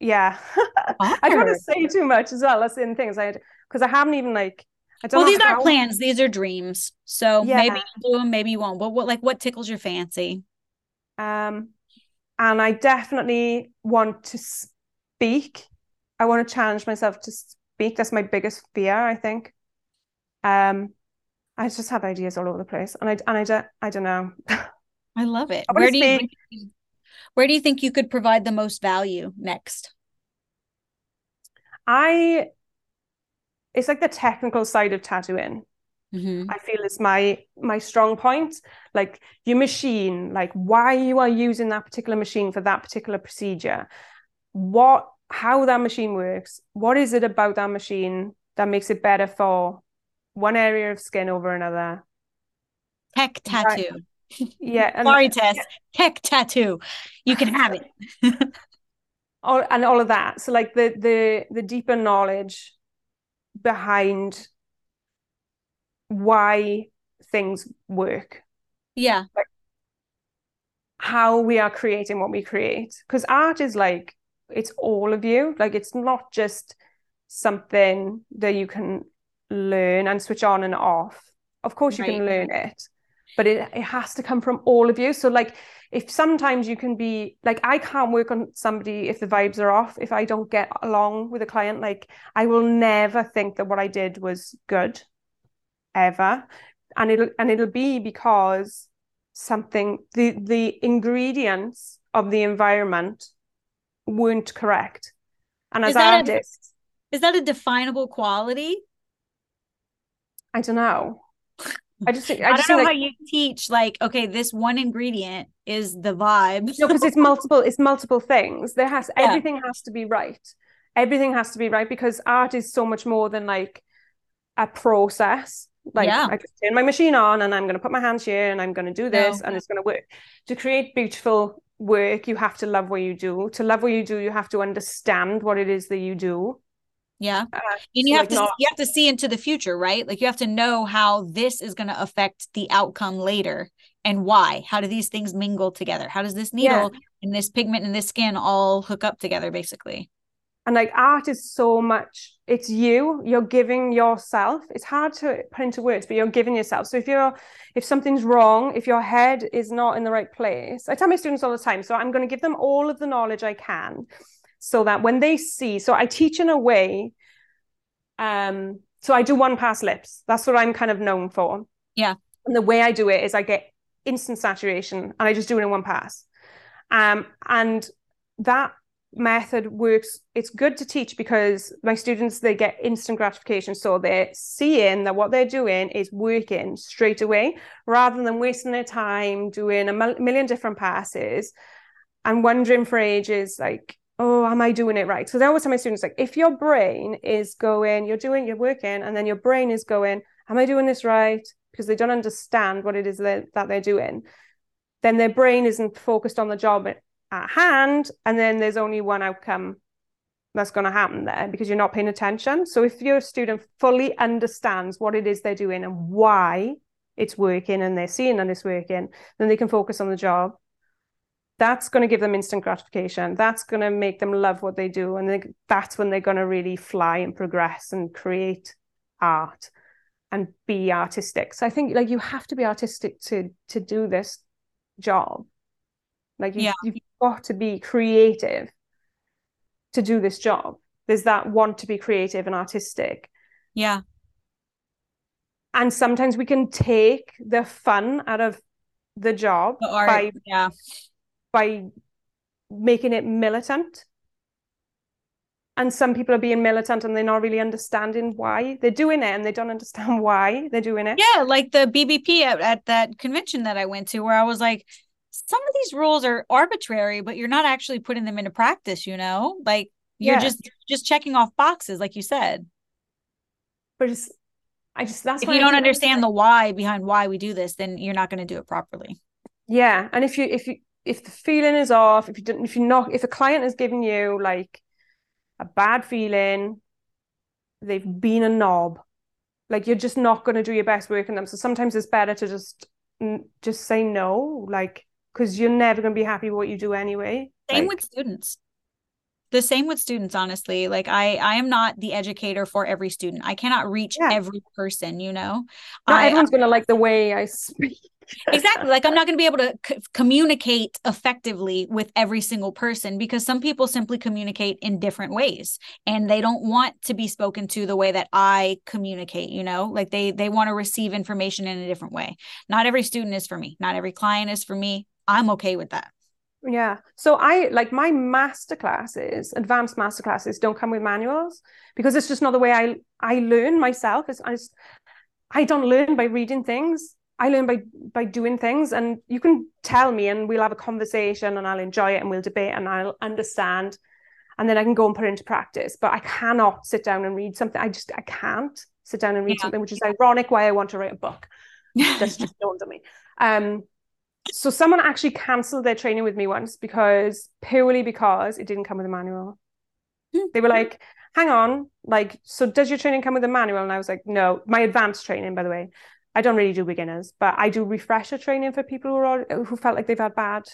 yeah I don't want to say too much as well that's in things I because I haven't even like Well, these aren't plans. These are dreams. So maybe you do them, maybe you won't. But what like what tickles your fancy? Um, and I definitely want to speak. I want to challenge myself to speak. That's my biggest fear, I think. Um, I just have ideas all over the place, and I and I don't I don't know. I love it. I Where do you, speak. Where do you think you could provide the most value next? I it's like the technical side of tattooing. Mm-hmm. I feel is my my strong point. Like your machine, like why you are using that particular machine for that particular procedure, what how that machine works, what is it about that machine that makes it better for one area of skin over another. Tech tattoo. Right. Yeah. And, Sorry, Tess. Yeah. Tech tattoo. You can have it. all, and all of that. So like the the the deeper knowledge behind why things work. Yeah. Like how we are creating what we create. Because art is like it's all of you. Like it's not just something that you can learn and switch on and off. Of course you right. can learn it, but it, it has to come from all of you. So like if sometimes you can be like I can't work on somebody if the vibes are off, if I don't get along with a client, like I will never think that what I did was good ever. And it'll and it'll be because something the the ingredients of the environment weren't correct. And as artists, a, is that a definable quality? I don't know. I just I, I just don't know like, how you teach like okay this one ingredient is the vibe. no, because it's multiple it's multiple things. There has yeah. everything has to be right. Everything has to be right because art is so much more than like a process. Like yeah. I just turn my machine on and I'm going to put my hands here and I'm going to do this no. and it's going to work. To create beautiful work, you have to love what you do. To love what you do, you have to understand what it is that you do. Yeah. Uh, and you have like to not... you have to see into the future, right? Like you have to know how this is going to affect the outcome later and why. How do these things mingle together? How does this needle yeah. and this pigment and this skin all hook up together basically? And like art is so much it's you, you're giving yourself. It's hard to put into words, but you're giving yourself. So if you're if something's wrong, if your head is not in the right place, I tell my students all the time, so I'm going to give them all of the knowledge I can so that when they see, so I teach in a way, um, so I do one pass lips. That's what I'm kind of known for. Yeah. And the way I do it is I get instant saturation and I just do it in one pass. Um, and that method works it's good to teach because my students they get instant gratification so they're seeing that what they're doing is working straight away rather than wasting their time doing a million different passes and wondering for ages like oh, am I doing it right? So I always tell my students, like, if your brain is going, you're doing, you're working, and then your brain is going, am I doing this right? Because they don't understand what it is that, that they're doing, then their brain isn't focused on the job at hand. And then there's only one outcome that's going to happen there because you're not paying attention. So if your student fully understands what it is they're doing and why it's working and they're seeing that it's working, then they can focus on the job that's going to give them instant gratification. That's going to make them love what they do. And they, that's when they're going to really fly and progress and create art and be artistic. So I think like you have to be artistic to to do this job. Like you, yeah. you've got to be creative to do this job. There's that want to be creative and artistic. Yeah. And sometimes we can take the fun out of the job the art, by yeah by making it militant. And some people are being militant and they're not really understanding why. They're doing it and they don't understand why they're doing it. Yeah like the bbp at, at that convention that i went to where i was like some of these rules are arbitrary but you're not actually putting them into practice you know? Like you're yeah. just just checking off boxes like you said. But just i just that's if you don't understand the why behind why we do this then you're not going to do it properly. Yeah and if you if you if the feeling is off, if you don't, if you're not, if a client is giving you like a bad feeling, they've been a knob. Like you're just not going to do your best work on them. So sometimes it's better to just just say no, like because you're never going to be happy with what you do anyway. Same like, with students. The same with students, honestly. Like I, I am not the educator for every student. I cannot reach yeah. every person. You know, not I, everyone's going to like the way I speak exactly like i'm not going to be able to c- communicate effectively with every single person because some people simply communicate in different ways and they don't want to be spoken to the way that i communicate you know like they they want to receive information in a different way not every student is for me not every client is for me i'm okay with that Yeah. So I like my master classes, advanced master classes don't come with manuals because it's just not the way I I learn myself. It's I just I don't learn by reading things. I learn by by doing things and you can tell me and we'll have a conversation and I'll enjoy it and we'll debate and I'll understand and then I can go and put it into practice. But I cannot sit down and read something. I just I can't sit down and read yeah. something, which is ironic why I want to write a book. That's just dawned on me. Um so someone actually cancelled their training with me once because purely because it didn't come with a manual. Mm-hmm. They were like, hang on, like, so does your training come with a manual? And I was like, no, my advanced training, by the way. I don't really do beginners, but I do refresher training for people who are who felt like they've had bad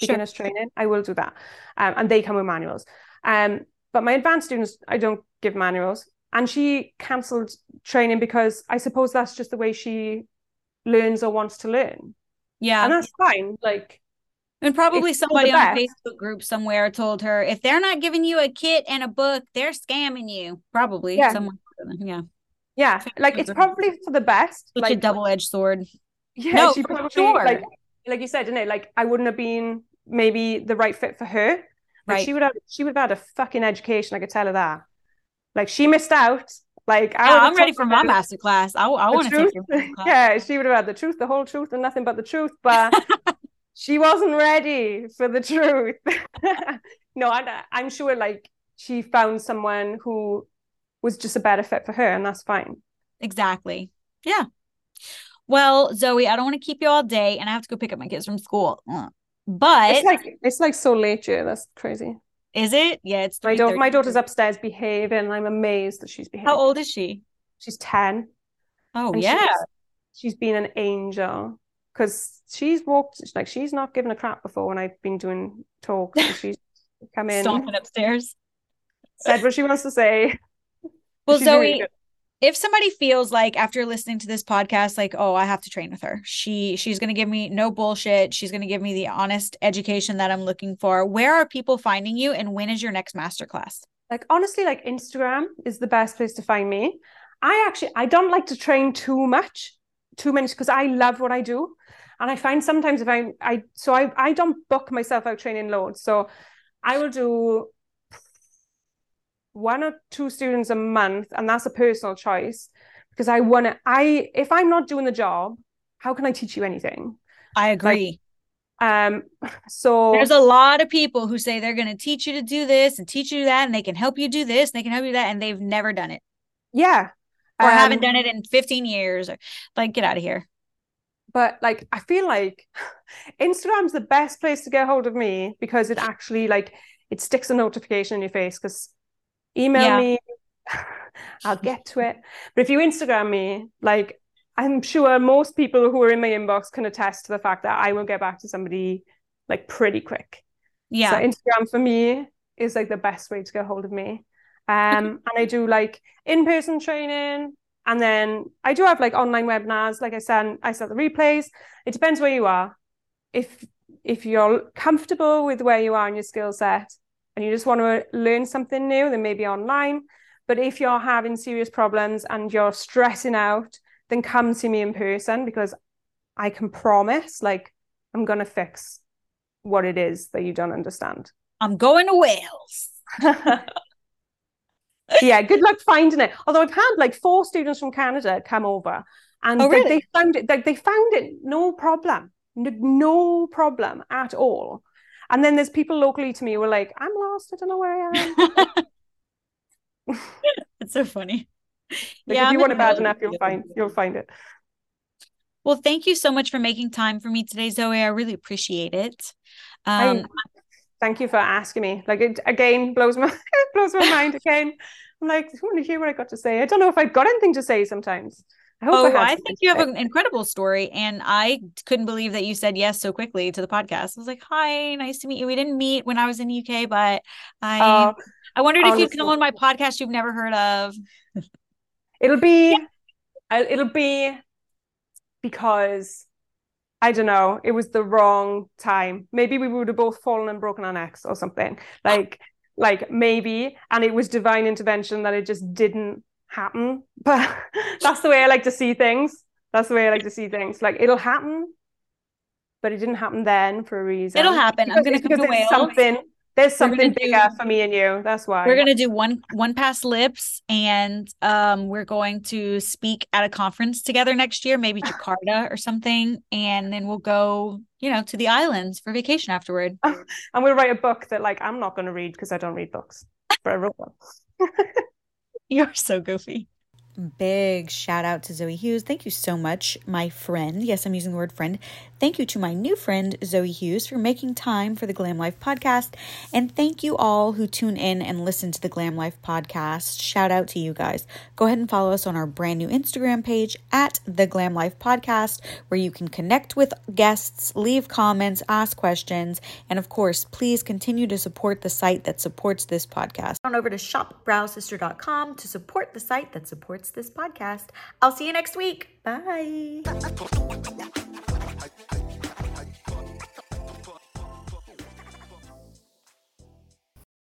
beginners training. I will do that. Um, and they come with manuals. Um, but my advanced students, I don't give manuals. And she cancelled training because I suppose that's just the way she learns or wants to learn. Yeah. And that's fine. Like, and probably somebody on a Facebook group somewhere told her if they're not giving you a kit and a book, they're scamming you. Probably yeah. someone. Yeah. Yeah. Like it's mm-hmm. probably for the best. Such like, a double edged sword. Yeah. No, she probably, sure. like, like you said, didn't it? Like I wouldn't have been maybe the right fit for her. Like right. she would have she would have had a fucking education, I could tell her that. Like she missed out like I yeah, I'm ready for my master class. I, I want to take. Yeah, she would have had the truth, the whole truth, and nothing but the truth. But she wasn't ready for the truth. no, I, I'm sure like she found someone who was just a better fit for her, and that's fine. Exactly. Yeah. Well, Zoe, I don't want to keep you all day, and I have to go pick up my kids from school. Uh, but it's like it's like so late, Jay. That's crazy. Is it? Yeah, it's my. My daughter's upstairs behaving. I'm amazed that she's behaving. How old is she? She's ten. Oh yeah. She's, she's been an angel because she's walked like she's not given a crap before when I've been doing talks. she's come in, stomping upstairs, said what she wants to say. Well, she's Zoe, if somebody feels like after listening to this podcast like oh i have to train with her. She she's going to give me no bullshit. She's going to give me the honest education that i'm looking for. Where are people finding you and when is your next masterclass? Like honestly like instagram is the best place to find me. I actually i don't like to train too much too many because i love what i do. And i find sometimes if i i so i i don't book myself out training loads. So i will do one or two students a month and that's a personal choice because i want to i if i'm not doing the job how can i teach you anything? I agree. like, um so there's a lot of people who say they're going to teach you to do this and teach you that and they can help you do this and they can help you that and they've never done it. Yeah or um, haven't done it in 15 years or like get out of here. But like i feel like instagram's the best place to get hold of me because it actually like it sticks a notification in your face because email yeah. me. I'll get to it. But if you instagram me like i'm sure most people who are in my inbox can attest to the fact that i will get back to somebody like pretty quick. Yeah. So instagram for me is like the best way to get hold of me. Um and i do like in-person training and then i do have like online webinars. Like i said i said the replays. It depends where you are. If if you're comfortable with where you are in your skill set and you just want to learn something new, then maybe online. But if you're having serious problems and you're stressing out, then come see me in person because I can promise, like, I'm going to fix what it is that you don't understand. I'm going to Wales. yeah, good luck finding it. Although I've had like four students from Canada come over and oh, really? they, they, found it, they, they found it no problem, no problem at all. And then there's people locally to me who are like, I'm lost. I don't know where I am. It's so funny. Like yeah, if you want it bad enough, you'll find you'll find it. Well, thank you so much for making time for me today, Zoe. I really appreciate it. Um, I, thank you for asking me. Like it again blows my blows my mind again. I'm like, I want to hear what I got to say. I don't know if I've got anything to say sometimes. I oh, I, I think you have an incredible story. And I couldn't believe that you said yes so quickly to the podcast. I was like, hi, nice to meet you. We didn't meet when I was in the UK, but I uh, I wondered honestly, if you'd come on my podcast you've never heard of. It'll be yeah. it'll be because I don't know, it was the wrong time. Maybe we would have both fallen and broken our necks or something. Like like maybe and it was divine intervention that it just didn't happen. But that's the way I like to see things. That's the way I like to see things. Like it'll happen, but it didn't happen then for a reason. It'll happen. I'm going to come to Wales. Something there's something bigger do, for me and you. That's why we're gonna do one one pass lips, and um, we're going to speak at a conference together next year, maybe Jakarta or something, and then we'll go, you know, to the islands for vacation afterward. and we'll write a book that, like, I'm not going to read because I don't read books, but I wrote one. You're so goofy. Big shout out to Zoe Hughes. Thank you so much, my friend. Yes, I'm using the word friend. Thank you to my new friend, Zoe Hughes, for making time for the Glam Life podcast. And thank you all who tune in and listen to the Glam Life podcast. Shout out to you guys. Go ahead and follow us on our brand new Instagram page at the Glam Life podcast, where you can connect with guests, leave comments, ask questions, and of course, please continue to support the site that supports this podcast. On over to shopbrowsister.com to support the site that supports supports this podcast. I'll see you next week. Bye.